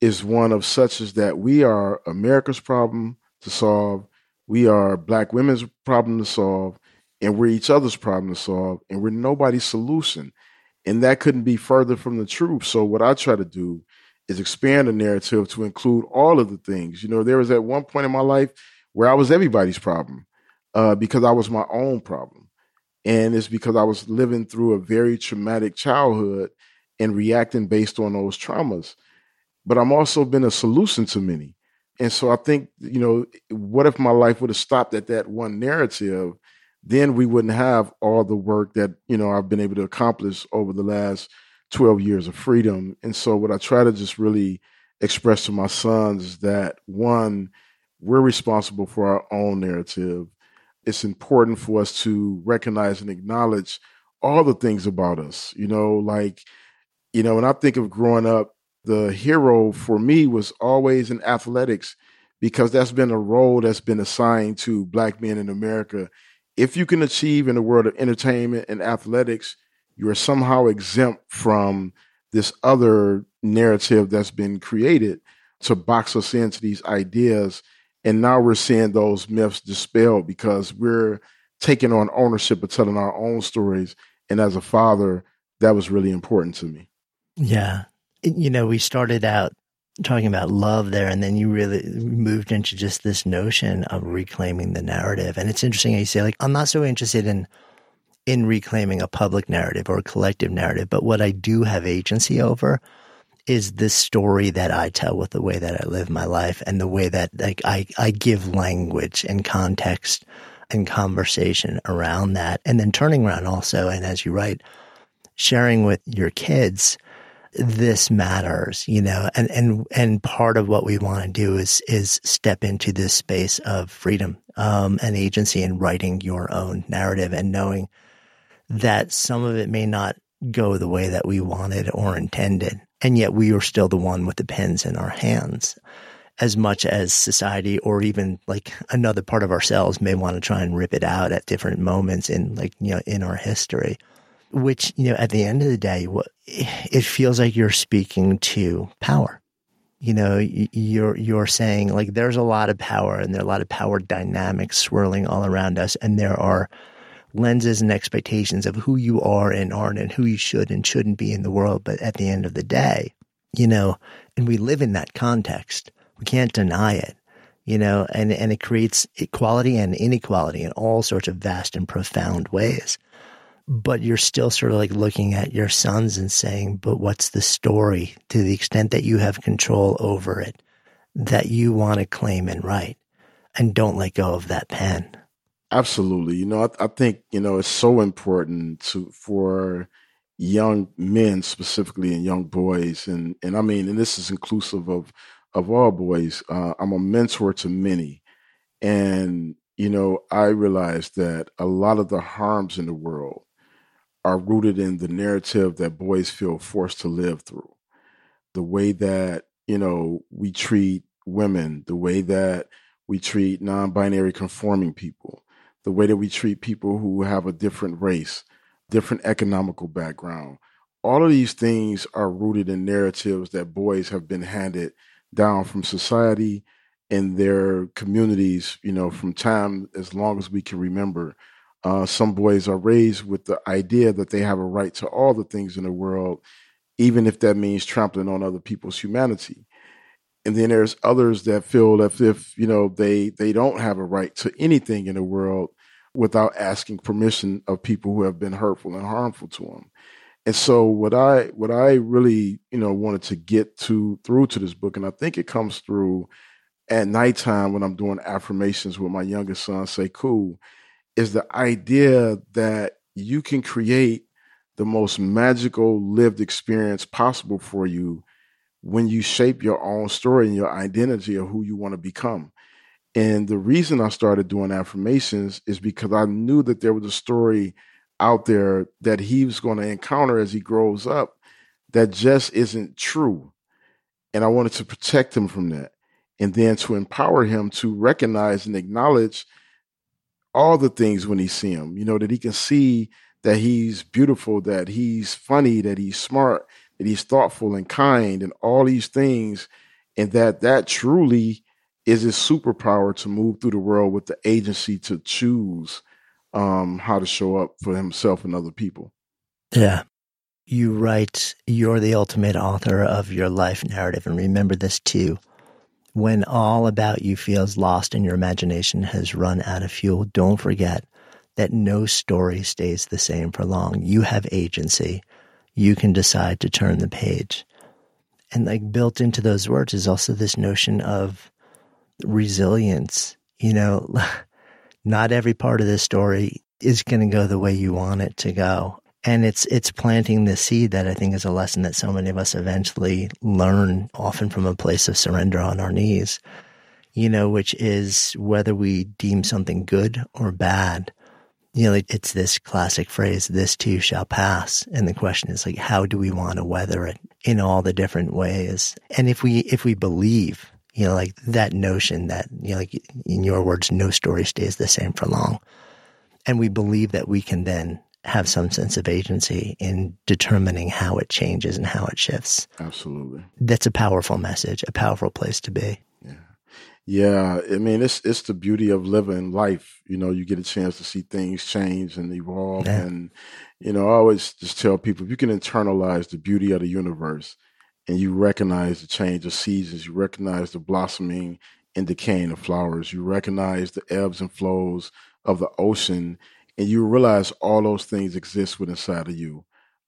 is one of such as that we are America's problem to solve, we are black women's problem to solve, and we're each other's problem to solve, and we're nobody's solution. And that couldn't be further from the truth. So what I try to do is expand the narrative to include all of the things. You know, there was at one point in my life where I was everybody's problem uh, because I was my own problem. And it's because I was living through a very traumatic childhood and reacting based on those traumas. But I'm also been a solution to many. And so I think, you know, what if my life would have stopped at that one narrative? Then we wouldn't have all the work that, you know, I've been able to accomplish over the last 12 years of freedom. And so what I try to just really express to my sons is that one, we're responsible for our own narrative. It's important for us to recognize and acknowledge all the things about us, you know, like you know, when I think of growing up, the hero for me was always in athletics because that's been a role that's been assigned to black men in America. If you can achieve in the world of entertainment and athletics, you are somehow exempt from this other narrative that's been created to box us into these ideas. And now we're seeing those myths dispelled because we're taking on ownership of telling our own stories. And as a father, that was really important to me. Yeah. You know, we started out talking about love there, and then you really moved into just this notion of reclaiming the narrative. And it's interesting how you say, like, I'm not so interested in in reclaiming a public narrative or a collective narrative, but what I do have agency over is this story that I tell with the way that I live my life and the way that like I, I give language and context and conversation around that. And then turning around also, and as you write, sharing with your kids, this matters, you know, and, and, and part of what we want to do is, is step into this space of freedom, um, and agency in writing your own narrative and knowing that some of it may not go the way that we wanted or intended. And yet we are still the one with the pens in our hands as much as society or even like another part of ourselves may want to try and rip it out at different moments in like, you know, in our history, which, you know, at the end of the day, it feels like you're speaking to power. You know, you're, you're saying like there's a lot of power and there are a lot of power dynamics swirling all around us. And there are lenses and expectations of who you are and aren't and who you should and shouldn't be in the world. But at the end of the day, you know, and we live in that context. We can't deny it, you know, and, and it creates equality and inequality in all sorts of vast and profound ways. But you're still sort of like looking at your sons and saying, but what's the story to the extent that you have control over it that you want to claim and write and don't let go of that pen? Absolutely. You know, I, I, think, you know, it's so important to for young men specifically and young boys and and I mean, and this is inclusive of of all boys. Uh, I'm a mentor to many. And, you know, I realize that a lot of the harms in the world are rooted in the narrative that boys feel forced to live through. The way that, you know, we treat women, the way that we treat non binary conforming people, the way that we treat people who have a different race, different economical background. All of these things are rooted in narratives that boys have been handed down from society and their communities, you know, from time as long as we can remember. Uh, some boys are raised with the idea that they have a right to all the things in the world, even if that means trampling on other people's humanity. And then there's others that feel that if you know they they don't have a right to anything in the world without asking permission of people who have been hurtful and harmful to them and so what i what i really you know wanted to get to through to this book and i think it comes through at nighttime when i'm doing affirmations with my youngest son Sekou is the idea that you can create the most magical lived experience possible for you when you shape your own story and your identity of who you want to become. And the reason I started doing affirmations is because I knew that there was a story out there that he was going to encounter as he grows up that just isn't true. And I wanted to protect him from that. And then to empower him to recognize and acknowledge all the things when he see him, you know, that he can see that he's beautiful, that he's funny, that he's smart, that he's thoughtful and kind and all these things and that that truly is his superpower to move through the world with the agency to choose um, how to show up for himself and other people. Yeah. You write you're the ultimate author of your life narrative and remember this too when all about you feels lost and your imagination has run out of fuel don't forget that no story stays the same for long you have agency you can decide to turn the page. And like built into those words is also this notion of resilience. You know, not every part of this story is going to go the way you want it to go. And it's, it's planting the seed that I think is a lesson that so many of us eventually learn, often from a place of surrender on our knees, you know, which is whether we deem something good or bad, you know, it's this classic phrase, this too shall pass. And the question is like, how do we want to weather it in all the different ways? And if we, if we believe, you know, like that notion that, you know, like in your words, no story stays the same for long. And we believe that we can then have some sense of agency in determining how it changes and how it shifts. Absolutely. That's a powerful message, a powerful place to be. Yeah. Yeah, I mean it's it's the beauty of living life. You know, you get a chance to see things change and evolve Yeah. and you know, I always just tell people if you can internalize the beauty of the universe and you recognize the change of seasons, you recognize the blossoming and decaying of flowers, you recognize the ebbs and flows of the ocean, and you realize all those things exist within inside of you,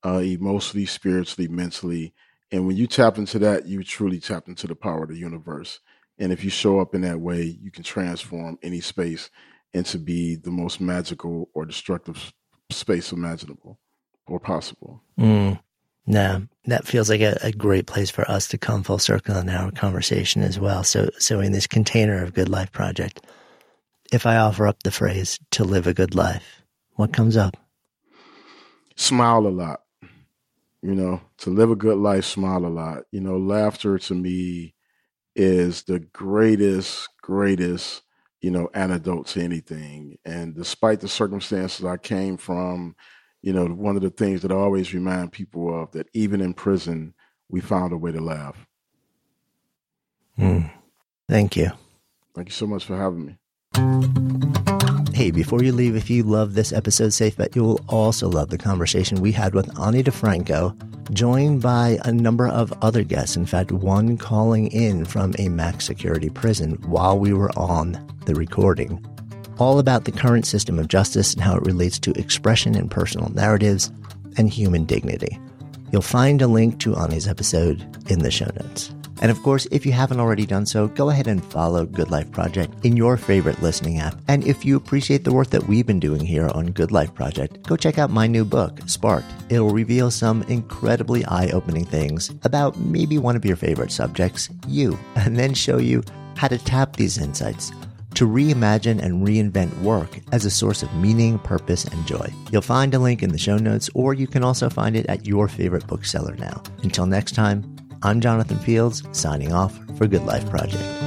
uh, emotionally, spiritually, mentally. And when you tap into that, you truly tap into the power of the universe. And if you show up in that way, you can transform any space into be the most magical or destructive space imaginable or possible. Mm. That feels like a, a great place for us to come full circle in our conversation as well. So, so in this container of Good Life Project, if I offer up the phrase to live a good life, what comes up? Smile a lot. You know, to live a good life, smile a lot. You know, laughter to me is the greatest, greatest, you know, antidote to anything. And despite the circumstances I came from, you know, one of the things that I always remind people of that even in prison, we found a way to laugh. Mm. Thank you. Thank you so much for having me. Hey, before you leave, if you love this episode, Safe Bet, you will also love the conversation we had with Ani DiFranco, joined by a number of other guests. In fact, one calling in from a max security prison while we were on the recording. All about the current system of justice and how it relates to expression and personal narratives and human dignity. You'll find a link to Ani's episode in the show notes. And of course, if you haven't already done so, go ahead and follow Good Life Project in your favorite listening app. And if you appreciate the work that we've been doing here on Good Life Project, go check out my new book, Sparked. It'll reveal some incredibly eye opening things about maybe one of your favorite subjects, you, and then show you how to tap these insights to reimagine and reinvent work as a source of meaning, purpose, and joy. You'll find a link in the show notes, or you can also find it at your favorite bookseller now. Until next time, I'm Jonathan Fields, signing off for Good Life Project.